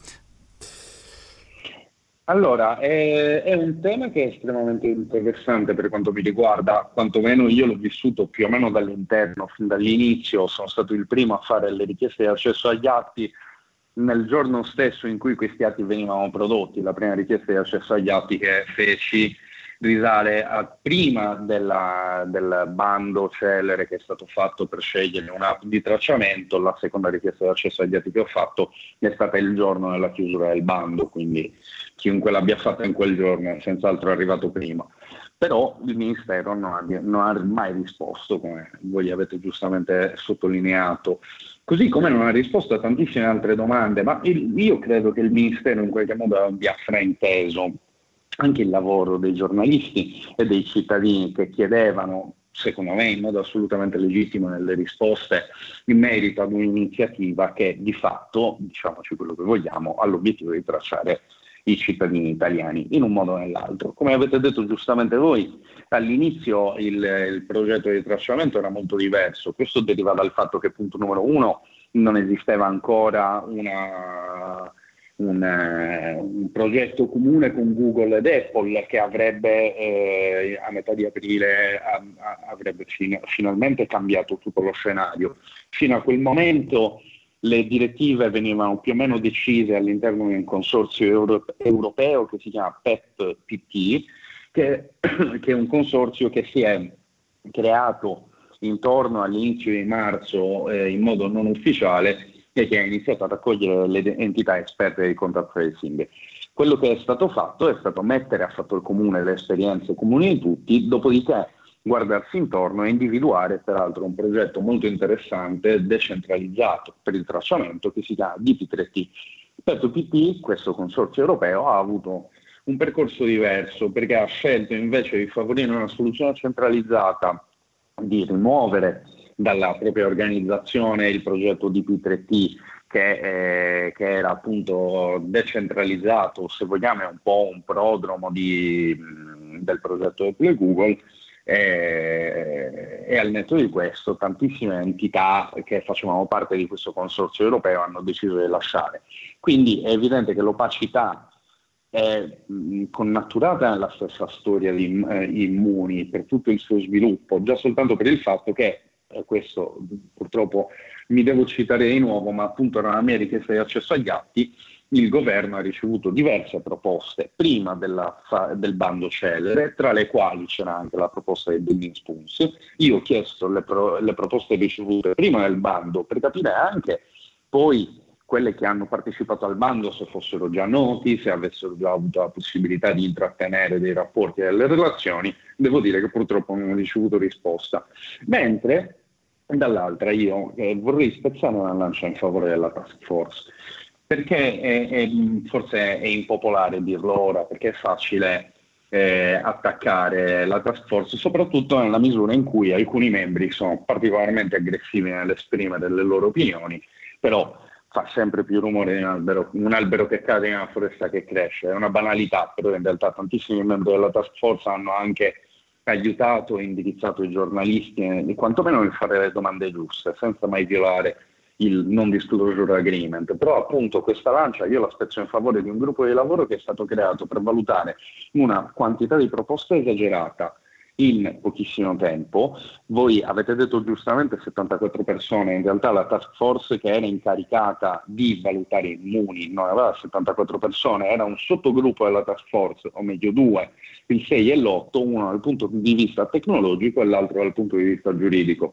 Allora, è, è, un tema che è estremamente interessante per quanto mi riguarda, quantomeno io l'ho vissuto più o meno dall'interno, fin dall'inizio, sono stato il primo a fare le richieste di accesso agli atti nel giorno stesso in cui questi atti venivano prodotti, la prima richiesta di accesso agli atti che feci risale a prima della, del bando celere che è stato fatto per scegliere un'app di tracciamento, la seconda richiesta di accesso ai dati che ho fatto è stata il giorno della chiusura del bando, quindi chiunque l'abbia fatta in quel giorno è senz'altro arrivato prima. Però il Ministero non ha, non ha mai risposto, come voi avete giustamente sottolineato, così come non ha risposto a tantissime altre domande, ma il, io credo che il Ministero in qualche modo abbia frainteso anche il lavoro dei giornalisti e dei cittadini che chiedevano, secondo me in modo assolutamente legittimo nelle risposte, in merito ad un'iniziativa che di fatto, diciamoci quello che vogliamo, ha l'obiettivo di tracciare i cittadini italiani in un modo o nell'altro. Come avete detto giustamente voi, all'inizio il, il progetto di tracciamento era molto diverso, questo deriva dal fatto che punto numero uno non esisteva ancora una un, eh, un, progetto comune con Google ed Apple che avrebbe eh, a metà di aprile a, a, avrebbe fin- finalmente cambiato tutto lo scenario. Fino a quel momento le direttive venivano più o meno decise all'interno di un consorzio euro- europeo che si chiama PEP-PT, che, che è un consorzio che si è creato intorno all'inizio di marzo eh, in modo non ufficiale e che ha iniziato a raccogliere le entità esperte di contact tracing. Quello che è stato fatto è stato mettere a fattor comune le esperienze comuni di tutti, dopodiché guardarsi intorno e individuare peraltro un progetto molto interessante decentralizzato per il tracciamento che si chiama DP3T. P2PT, questo consorzio europeo, ha avuto un percorso diverso perché ha scelto invece di favorire una soluzione centralizzata, di rimuovere dalla propria organizzazione il progetto DP3T che, eh, che, era appunto decentralizzato, se vogliamo è un po' un prodromo di, del progetto Apple e Google e, e, al netto di questo tantissime entità che facevano parte di questo consorzio europeo hanno deciso di lasciare. Quindi è evidente che l'opacità è connaturata nella stessa storia di eh, Immuni per tutto il suo sviluppo, già soltanto per il fatto che eh, questo purtroppo mi devo citare di nuovo, ma appunto nella mia richiesta di accesso agli atti il governo ha ricevuto diverse proposte prima della, del bando celere, tra le quali c'era anche la proposta del Building Spoons. Io ho chiesto le, pro, le proposte ricevute prima del bando per capire anche poi quelle che hanno partecipato al bando se fossero già noti, se avessero già avuto la possibilità di intrattenere dei rapporti e delle relazioni, devo dire che purtroppo non ho ricevuto risposta. Mentre dall'altra io eh, vorrei spezzare una lancia in favore della task force, perché è, è, forse è impopolare dirlo ora, perché è facile eh, attaccare la task force, soprattutto nella misura in cui alcuni membri sono particolarmente aggressivi nell'esprimere le loro opinioni, però fa sempre più rumore di un albero, un albero che cade in una foresta che cresce, è una banalità, però in realtà tantissimi membri della task force hanno anche aiutato e indirizzato i giornalisti e quantomeno nel fare le domande giuste, senza mai violare il non disclosure agreement. Però appunto questa lancia io la spezzo in favore di un gruppo di lavoro che è stato creato per valutare una quantità di proposte esagerata in pochissimo tempo. Voi avete detto giustamente 74 persone, in realtà la task force che era incaricata di valutare immuni non aveva 74 persone, era un sottogruppo della task force, o meglio due, il 6 e l'8, uno dal punto di vista tecnologico e l'altro dal punto di vista giuridico.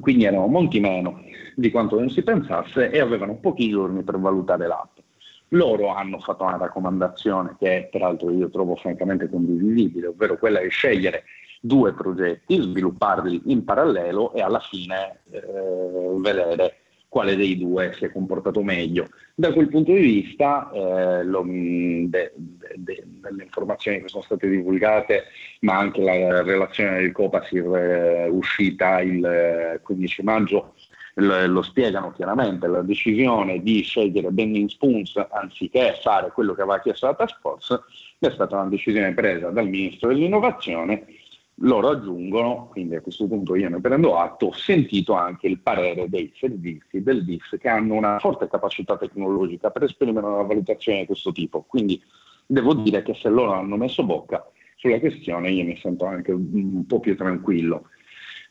Quindi erano molti meno di quanto non si pensasse e avevano pochi giorni per valutare l'app. Loro hanno fatto una raccomandazione che peraltro io trovo francamente condivisibile, ovvero quella di scegliere due progetti, svilupparli in parallelo e alla fine eh, vedere quale dei due si è comportato meglio. Da quel punto di vista, eh, lo, de, de, de, delle informazioni che sono state divulgate, ma anche la relazione del Copasir eh, uscita il 15 maggio, lo, lo, spiegano chiaramente, la decisione di scegliere Bending Spoons anziché fare quello che aveva chiesto la Task Force è stata una decisione presa dal Ministro dell'Innovazione loro aggiungono, quindi a questo punto io ne prendo atto, ho sentito anche il parere dei servizi del DIS che hanno una forte capacità tecnologica per esprimere una valutazione di questo tipo. Quindi devo dire che se loro hanno messo bocca sulla questione io mi sento anche un po' più tranquillo.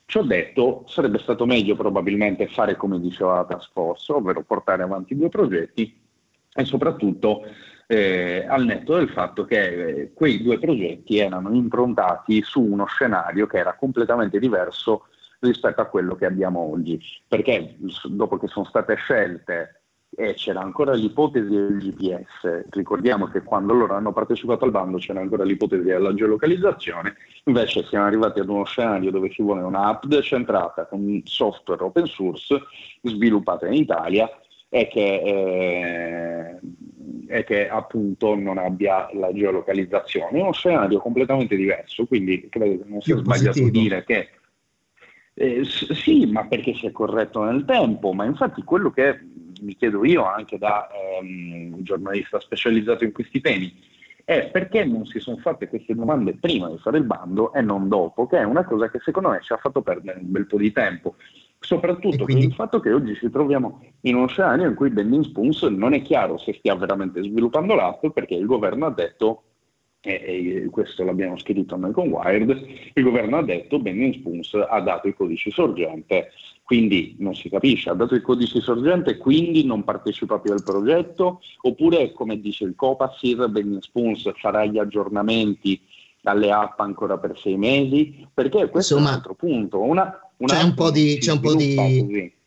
Ciò detto, sarebbe stato meglio probabilmente fare come diceva la Task Force, ovvero portare avanti due progetti e soprattutto eh, al netto del fatto che eh, quei due progetti erano improntati su uno scenario che era completamente diverso rispetto a quello che abbiamo oggi, perché dopo che sono state scelte e c'era ancora l'ipotesi del GPS, ricordiamo che quando loro hanno partecipato al bando c'era ancora l'ipotesi della geolocalizzazione, invece siamo arrivati ad uno scenario dove ci vuole un'app decentrata con software open source sviluppata in Italia e che, eh, e che appunto non abbia la geolocalizzazione. È uno scenario completamente diverso, quindi credo che non sia sbagliato dire che eh, sì, ma perché si è corretto nel tempo, ma infatti quello che mi chiedo io anche da ehm, giornalista specializzato in questi temi è perché non si sono fatte queste domande prima di fare il bando e non dopo, che è una cosa che secondo me ci ha fatto perdere un bel po' di tempo. Soprattutto quindi... per il fatto che oggi ci troviamo in uno scenario in cui Bending Spoons non è chiaro se stia veramente sviluppando l'app perché il governo ha detto e, questo l'abbiamo scritto noi con Wired, il governo ha detto Bending Spoons ha dato i codici sorgente, quindi non si capisce, ha dato i codici sorgente quindi non partecipa più al progetto, oppure come dice il Copasir, Spoons farà gli aggiornamenti alle app ancora per sei mesi, perché questo Insomma, è un altro punto. Una, una c'è, un po di, c'è un po' di...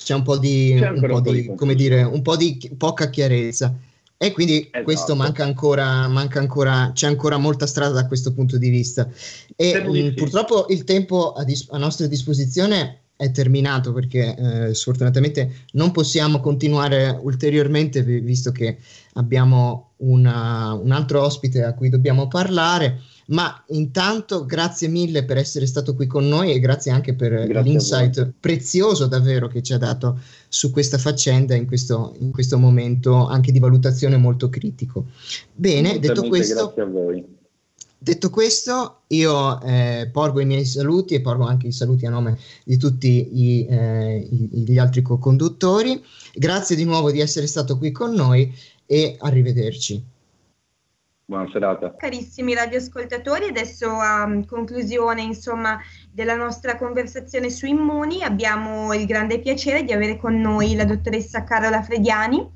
C'è un po' di, un po di, come dire, un po' di poca chiarezza. E quindi esatto. questo manca ancora, manca ancora, c'è ancora molta strada da questo punto di vista. E mh, mm, purtroppo il tempo a, dis- a, nostra disposizione è terminato perché eh, sfortunatamente non possiamo continuare ulteriormente visto che abbiamo una, un altro ospite a cui dobbiamo parlare. Ma intanto grazie mille per essere stato qui con noi e grazie anche per grazie l'insight prezioso davvero che ci ha dato su questa faccenda in questo, in questo momento anche di valutazione molto critico. Bene, detto questo, detto questo, io eh, porgo i miei saluti e porgo anche i saluti a nome di tutti i, eh, gli altri co-conduttori. Grazie di nuovo di essere stato qui con noi e arrivederci. Buona serata. Carissimi radioascoltatori, adesso a conclusione insomma, della nostra conversazione su Immuni abbiamo il grande piacere di avere con noi la dottoressa Carola Frediani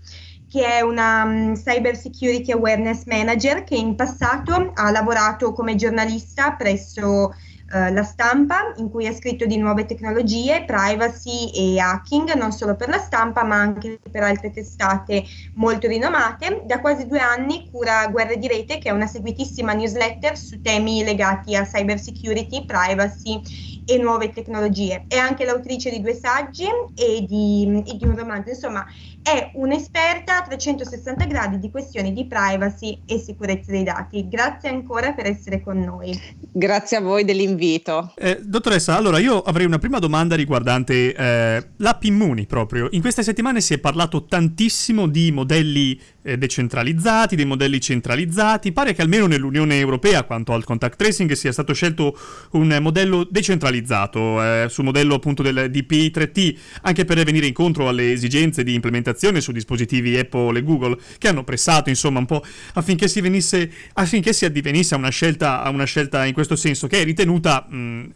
che è una um, Cyber Security Awareness Manager che in passato ha lavorato come giornalista presso eh, la stampa in cui ha scritto di nuove tecnologie, privacy e hacking, non solo per la stampa ma anche per altre testate molto rinomate. Da quasi due anni cura Guerre di Rete, che è una seguitissima newsletter su temi legati a cyber security, privacy e nuove tecnologie. È anche l'autrice di due saggi e di, e di un romanzo, insomma è un'esperta a 360 gradi di questioni di privacy e sicurezza dei dati. Grazie ancora per essere con noi. Grazie a voi dell'invito. Eh, dottoressa, allora io avrei una prima domanda riguardante eh, l'app Immuni proprio. In queste settimane si è parlato tantissimo di modelli eh, decentralizzati, dei modelli centralizzati. Pare che almeno nell'Unione Europea, quanto al contact tracing, sia stato scelto un modello decentralizzato, eh, sul modello appunto del DPI 3T, anche per venire incontro alle esigenze di implementazione su dispositivi Apple e Google che hanno pressato insomma un po' affinché si, venisse, affinché si addivenisse a una scelta, a una scelta in questo senso che è ritenuta mh,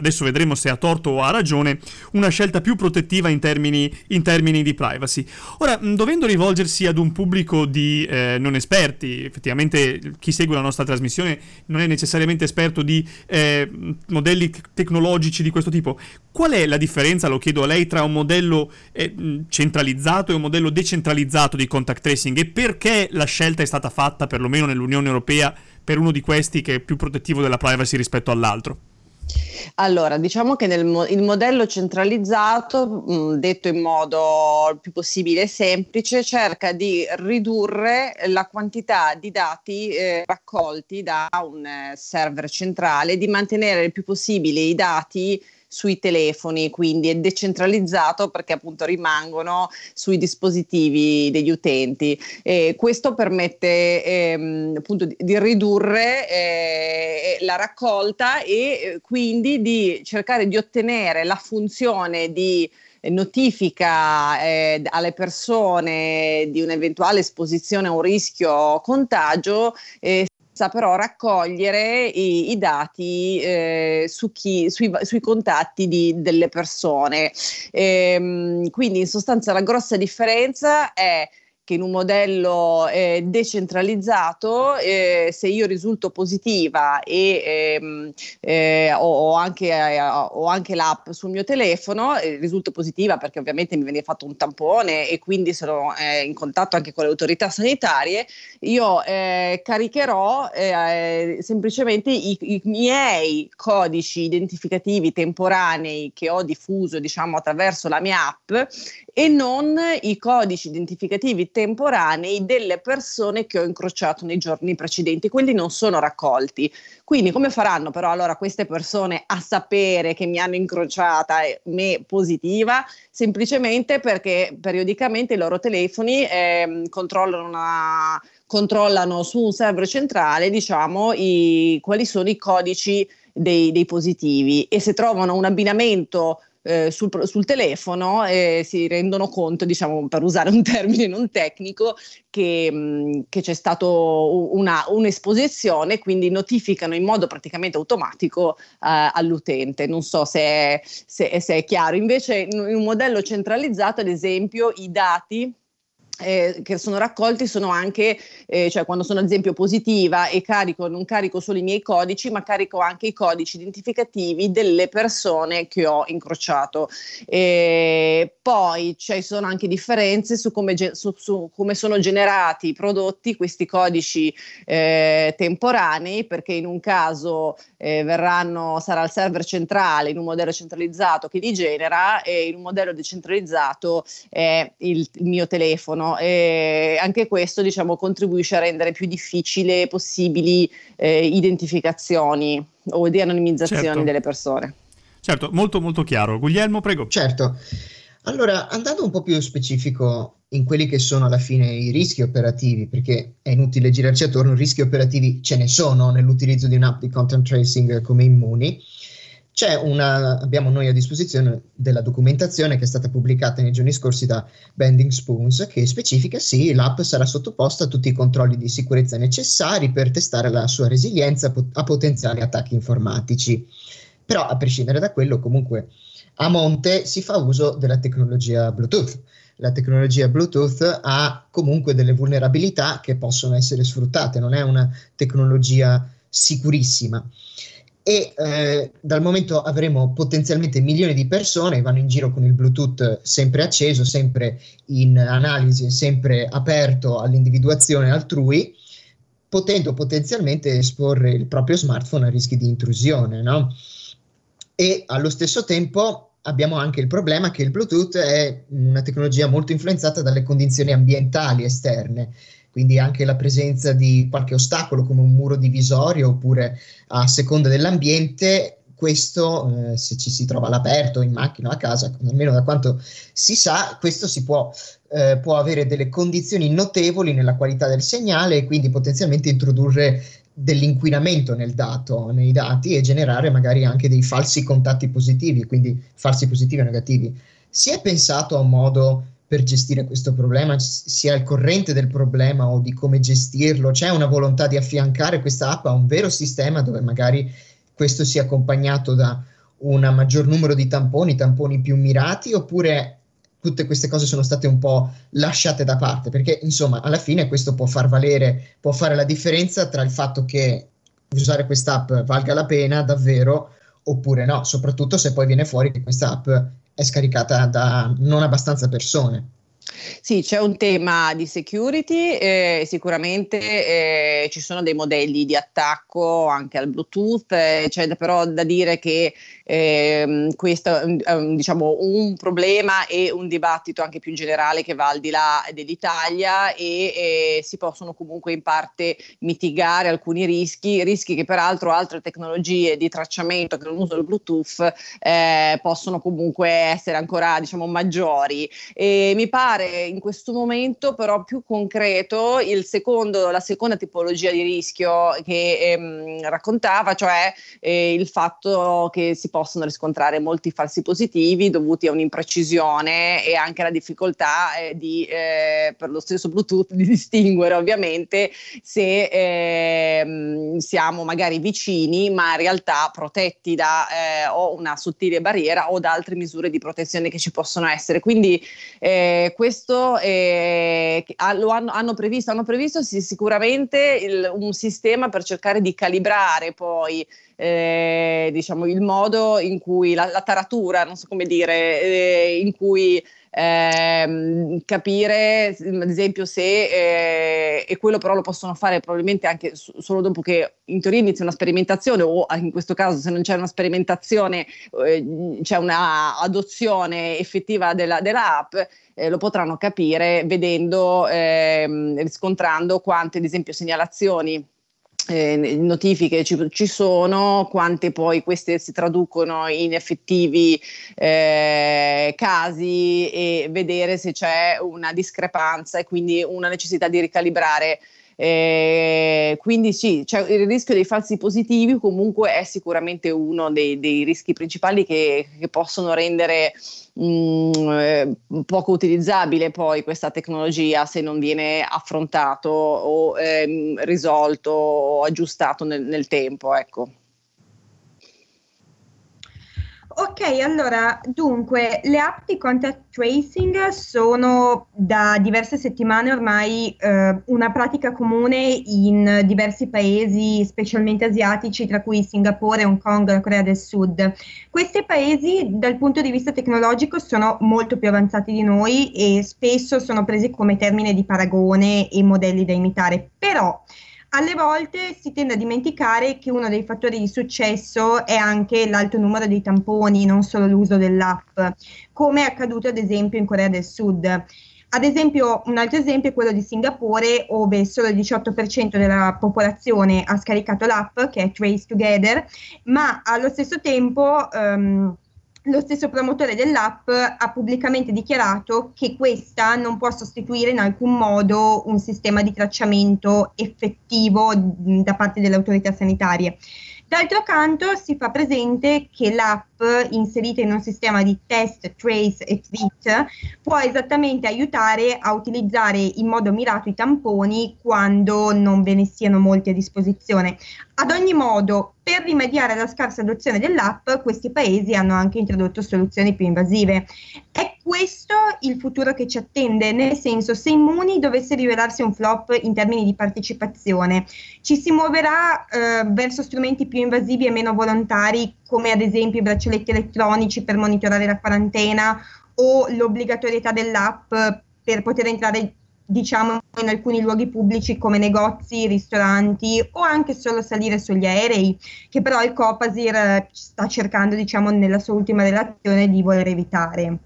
adesso vedremo se ha torto o ha ragione, una scelta più protettiva in termini, in termini di privacy. Ora, dovendo rivolgersi ad un pubblico di eh, non esperti, effettivamente chi segue la nostra trasmissione non è necessariamente esperto di eh, modelli tecnologici di questo tipo, qual è la differenza, lo chiedo a lei, tra un modello eh, centralizzato e un modello decentralizzato di contact tracing e perché la scelta è stata fatta, perlomeno nell'Unione Europea, per uno di questi che è più protettivo della privacy rispetto all'altro? Allora, diciamo che nel mo- il modello centralizzato, mh, detto in modo il più possibile semplice, cerca di ridurre la quantità di dati eh, raccolti da un eh, server centrale, di mantenere il più possibile i dati sui telefoni, quindi è decentralizzato perché appunto rimangono sui dispositivi degli utenti. E questo permette ehm, appunto di, di ridurre eh, la raccolta e eh, quindi di cercare di ottenere la funzione di notifica eh, alle persone di un'eventuale esposizione a un rischio contagio eh, sa però raccogliere i, i dati eh, su chi, sui, sui, contatti di, delle persone. Ehm, quindi in sostanza la grossa differenza è che in un modello eh, decentralizzato, eh, se io risulto positiva e ehm, eh, ho, anche, eh, ho, anche, l'app sul mio telefono, eh, risulto positiva perché ovviamente mi viene fatto un tampone e quindi sono eh, in contatto anche con le autorità sanitarie, io caricherò semplicemente i, i miei codici identificativi temporanei che ho diffuso diciamo attraverso la mia app e non i codici identificativi temporanei delle persone che ho incrociato nei giorni precedenti, quindi non sono raccolti. Quindi come faranno però allora queste persone a sapere che mi hanno incrociata e me positiva? Semplicemente perché periodicamente i loro telefoni eh, controllano una controllano su un server centrale diciamo i, quali sono i codici dei, dei positivi e se trovano un abbinamento eh, sul, sul, telefono e si rendono conto, diciamo, per usare un termine non tecnico, che, mh, che c'è stata un'esposizione, quindi notificano in modo praticamente automatico eh, all'utente. Non so se è, se, se è chiaro. Invece in un modello centralizzato, ad esempio, i dati eh, che sono raccolti sono anche, eh, cioè quando sono ad esempio positiva e carico, non carico solo i miei codici, ma carico anche i codici identificativi delle persone che ho incrociato. E poi ci sono anche differenze su come, su, su come, sono generati i prodotti, questi codici eh, temporanei, perché in un caso eh, verranno, sarà il server centrale in un modello centralizzato che li genera e in un modello decentralizzato è il, il mio telefono e anche questo diciamo, contribuisce a rendere più difficile possibili eh, identificazioni o di anonimizzazione certo. delle persone. Certo, molto molto chiaro. Guglielmo, prego. Certo. Allora, andando un po' più specifico in quelli che sono alla fine i rischi operativi, perché è inutile girarci attorno, rischi operativi ce ne sono nell'utilizzo di un'app di content tracing come Immuni. Una, abbiamo noi a disposizione della documentazione che è stata pubblicata nei giorni scorsi da Bending Spoons che specifica sì, l'app sarà sottoposta a tutti i controlli di sicurezza necessari per testare la sua resilienza a potenziali attacchi informatici. Però a prescindere da quello, comunque a monte si fa uso della tecnologia Bluetooth. La tecnologia Bluetooth ha comunque delle vulnerabilità che possono essere sfruttate, non è una tecnologia sicurissima e eh, dal momento avremo potenzialmente milioni di persone che vanno in giro con il Bluetooth sempre acceso, sempre in analisi, sempre aperto all'individuazione altrui, potendo potenzialmente esporre il proprio smartphone a rischi di intrusione. No? E allo stesso tempo abbiamo anche il problema che il Bluetooth è una tecnologia molto influenzata dalle condizioni ambientali esterne. Quindi anche la presenza di qualche ostacolo come un muro divisorio oppure a seconda dell'ambiente questo, eh, se ci si trova all'aperto, in macchina o a casa, almeno da quanto si sa, questo si può, eh, può, avere delle condizioni notevoli nella qualità del segnale e quindi potenzialmente introdurre dell'inquinamento nel dato, nei dati e generare magari anche dei falsi contatti positivi, quindi falsi positivi o negativi. Si è pensato a un modo per gestire questo problema, si è al corrente del problema o di come gestirlo, c'è una volontà di affiancare questa app a un vero sistema dove magari questo sia accompagnato da un maggior numero di tamponi, tamponi più mirati, oppure tutte queste cose sono state un po' lasciate da parte, perché insomma alla fine questo può far valere, può fare la differenza tra il fatto che usare quest'app valga la pena davvero oppure no, soprattutto se poi viene fuori che questa app è scaricata da non abbastanza persone. Sì, c'è un tema di security, eh, sicuramente eh, ci sono dei modelli di attacco anche al Bluetooth, eh, c'è però da dire che ehm, questo è diciamo, un problema e un dibattito anche più generale che va al di là dell'Italia e, e si possono comunque in parte mitigare alcuni rischi, rischi che peraltro altre tecnologie di tracciamento che non usano il Bluetooth eh, possono comunque essere ancora diciamo, maggiori. E mi pare in questo momento però più concreto il secondo, la seconda tipologia di rischio che ehm, raccontava, cioè eh, il fatto che si possono riscontrare molti falsi positivi dovuti a un'imprecisione e anche alla difficoltà eh, di, eh, per lo stesso Bluetooth di distinguere ovviamente se ehm, siamo magari vicini ma in realtà protetti da eh, o una sottile barriera o da altre misure di protezione che ci possono essere. Quindi eh, questo eh, lo hanno, hanno, previsto, hanno previsto sì, sicuramente il, un sistema per cercare di calibrare poi eh, diciamo, il modo in cui la, la, taratura, non so come dire, eh, in cui eh, capire ad esempio se eh, e quello però lo possono fare probabilmente anche su, solo dopo che in teoria inizia una sperimentazione o in questo caso se non c'è una sperimentazione eh, c'è una adozione effettiva della, dell'app eh, lo potranno capire vedendo ehm, riscontrando quante ad esempio segnalazioni eh, notifiche ci, ci, sono, quante poi queste si traducono in effettivi eh, casi e vedere se c'è una discrepanza e quindi una necessità di ricalibrare. Eh, quindi sì, cioè il rischio dei falsi positivi comunque è sicuramente uno dei, dei rischi principali che, che possono rendere mh, mm, eh, poco utilizzabile poi questa tecnologia se non viene affrontato o ehm, risolto o aggiustato nel, nel tempo. Ecco. Ok, allora, dunque, le app di contact tracing sono da diverse settimane ormai eh, una pratica comune in diversi paesi, specialmente asiatici, tra cui Singapore, Hong Kong, Corea del Sud. Questi paesi, dal punto di vista tecnologico, sono molto più avanzati di noi e spesso sono presi come termine di paragone e modelli da imitare. Però, alle volte si tende a dimenticare che uno dei fattori di successo è anche l'alto numero di tamponi, non solo l'uso dell'app, come è accaduto ad esempio in Corea del Sud. Ad esempio, un altro esempio è quello di Singapore, dove solo il 18% della popolazione ha scaricato l'app, che è Trace Together, ma allo stesso tempo um, lo stesso promotore dell'app ha pubblicamente dichiarato che questa non può sostituire in alcun modo un sistema di tracciamento effettivo da parte delle autorità sanitarie. D'altro canto si fa presente che l'app inserita in un sistema di test, trace e treat può esattamente aiutare a utilizzare in modo mirato i tamponi quando non ve ne siano molti a disposizione. Ad ogni modo, per rimediare alla scarsa adozione dell'app, questi paesi hanno anche introdotto soluzioni più invasive. È questo il futuro che ci attende, nel senso se Immuni dovesse rivelarsi un flop in termini di partecipazione, ci si muoverà eh, verso strumenti più invasivi e meno volontari, come ad esempio i braccialetti elettronici per monitorare la quarantena o l'obbligatorietà dell'app per poter entrare diciamo in alcuni luoghi pubblici come negozi, ristoranti o anche solo salire sugli aerei, che però il Copasir eh, sta cercando diciamo nella sua ultima relazione di voler evitare.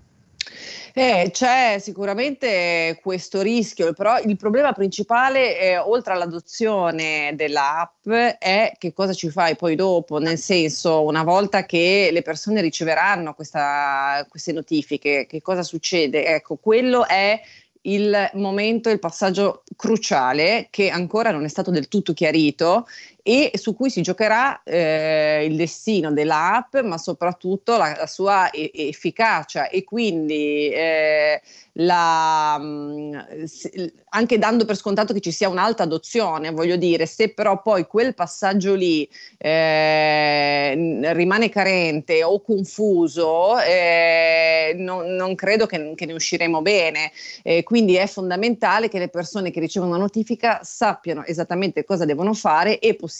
Eh, c'è sicuramente questo rischio, però il problema principale, eh, oltre all'adozione dell'app, è che cosa ci fai poi dopo, nel senso una volta che le persone riceveranno questa, queste notifiche, che cosa succede? Ecco, quello è il momento, il passaggio cruciale che ancora non è stato del tutto chiarito e su cui si giocherà eh, il destino dell'app, ma soprattutto la, la sua e- efficacia e quindi eh, la, mm, anche dando per scontato che ci sia un'alta adozione, voglio dire, se però poi quel passaggio lì eh, rimane carente o confuso, eh, non, non, credo che, che, ne usciremo bene. Quindi è fondamentale che le persone che ricevono una notifica sappiano esattamente cosa devono fare e possibilmente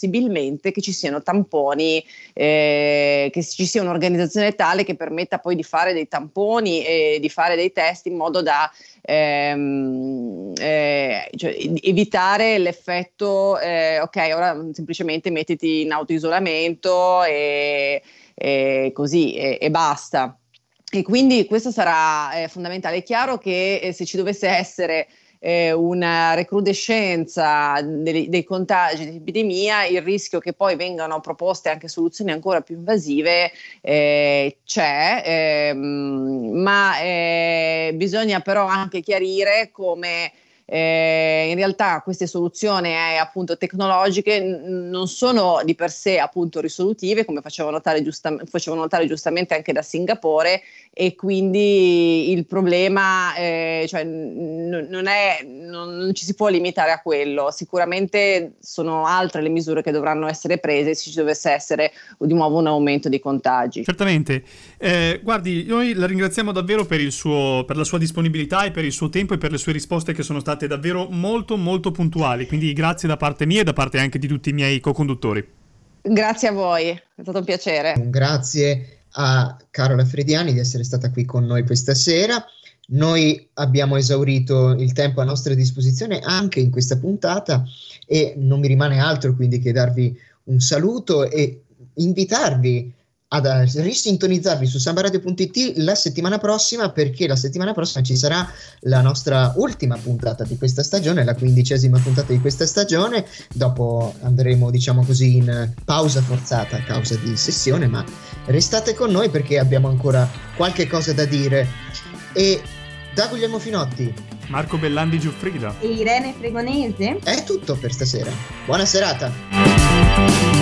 che ci siano tamponi, eh, che ci sia un'organizzazione tale che permetta poi di fare dei tamponi e di fare dei test in modo da ehm, eh, cioè, evitare l'effetto, eh, ok, ora semplicemente mettiti in autoisolamento e, e così e, e basta. E quindi questo sarà eh, fondamentale. È chiaro che eh, se ci dovesse essere eh, una recrudescenza dei, dei contagi di epidemia, il rischio che poi vengano proposte anche soluzioni ancora più invasive eh, c'è, ehm, ma eh, bisogna però anche chiarire come eh, in realtà queste soluzioni eh, appunto tecnologiche n- non sono di per sé appunto risolutive come faceva notare, giusta- facevano notare giustamente anche da Singapore e quindi il problema eh, cioè, n- non, è, non, non, ci si può limitare a quello. Sicuramente sono altre le misure che dovranno essere prese se ci dovesse essere di nuovo un aumento di contagi. Certamente. Eh, guardi noi la ringraziamo davvero per, suo, per la sua disponibilità e per il suo tempo e per le sue risposte che sono state state davvero molto molto puntuali, quindi grazie da parte mia e da parte anche di tutti i miei co-conduttori. Grazie a voi, è stato un piacere. Un grazie a Carola Frediani di essere stata qui con noi questa sera. Noi abbiamo esaurito il tempo a nostra disposizione anche in questa puntata e non mi rimane altro quindi che darvi un saluto e invitarvi ad risintonizzarvi su sambaradio.it la settimana prossima perché la settimana prossima ci sarà la nostra ultima puntata di questa stagione, la quindicesima puntata di questa stagione, dopo andremo diciamo così in pausa forzata a causa di sessione, ma restate con noi perché abbiamo ancora qualche cosa da dire. E da Guglielmo Finotti. Marco Bellandi Giuffrida. E Irene Fregonese. È tutto per stasera, buona serata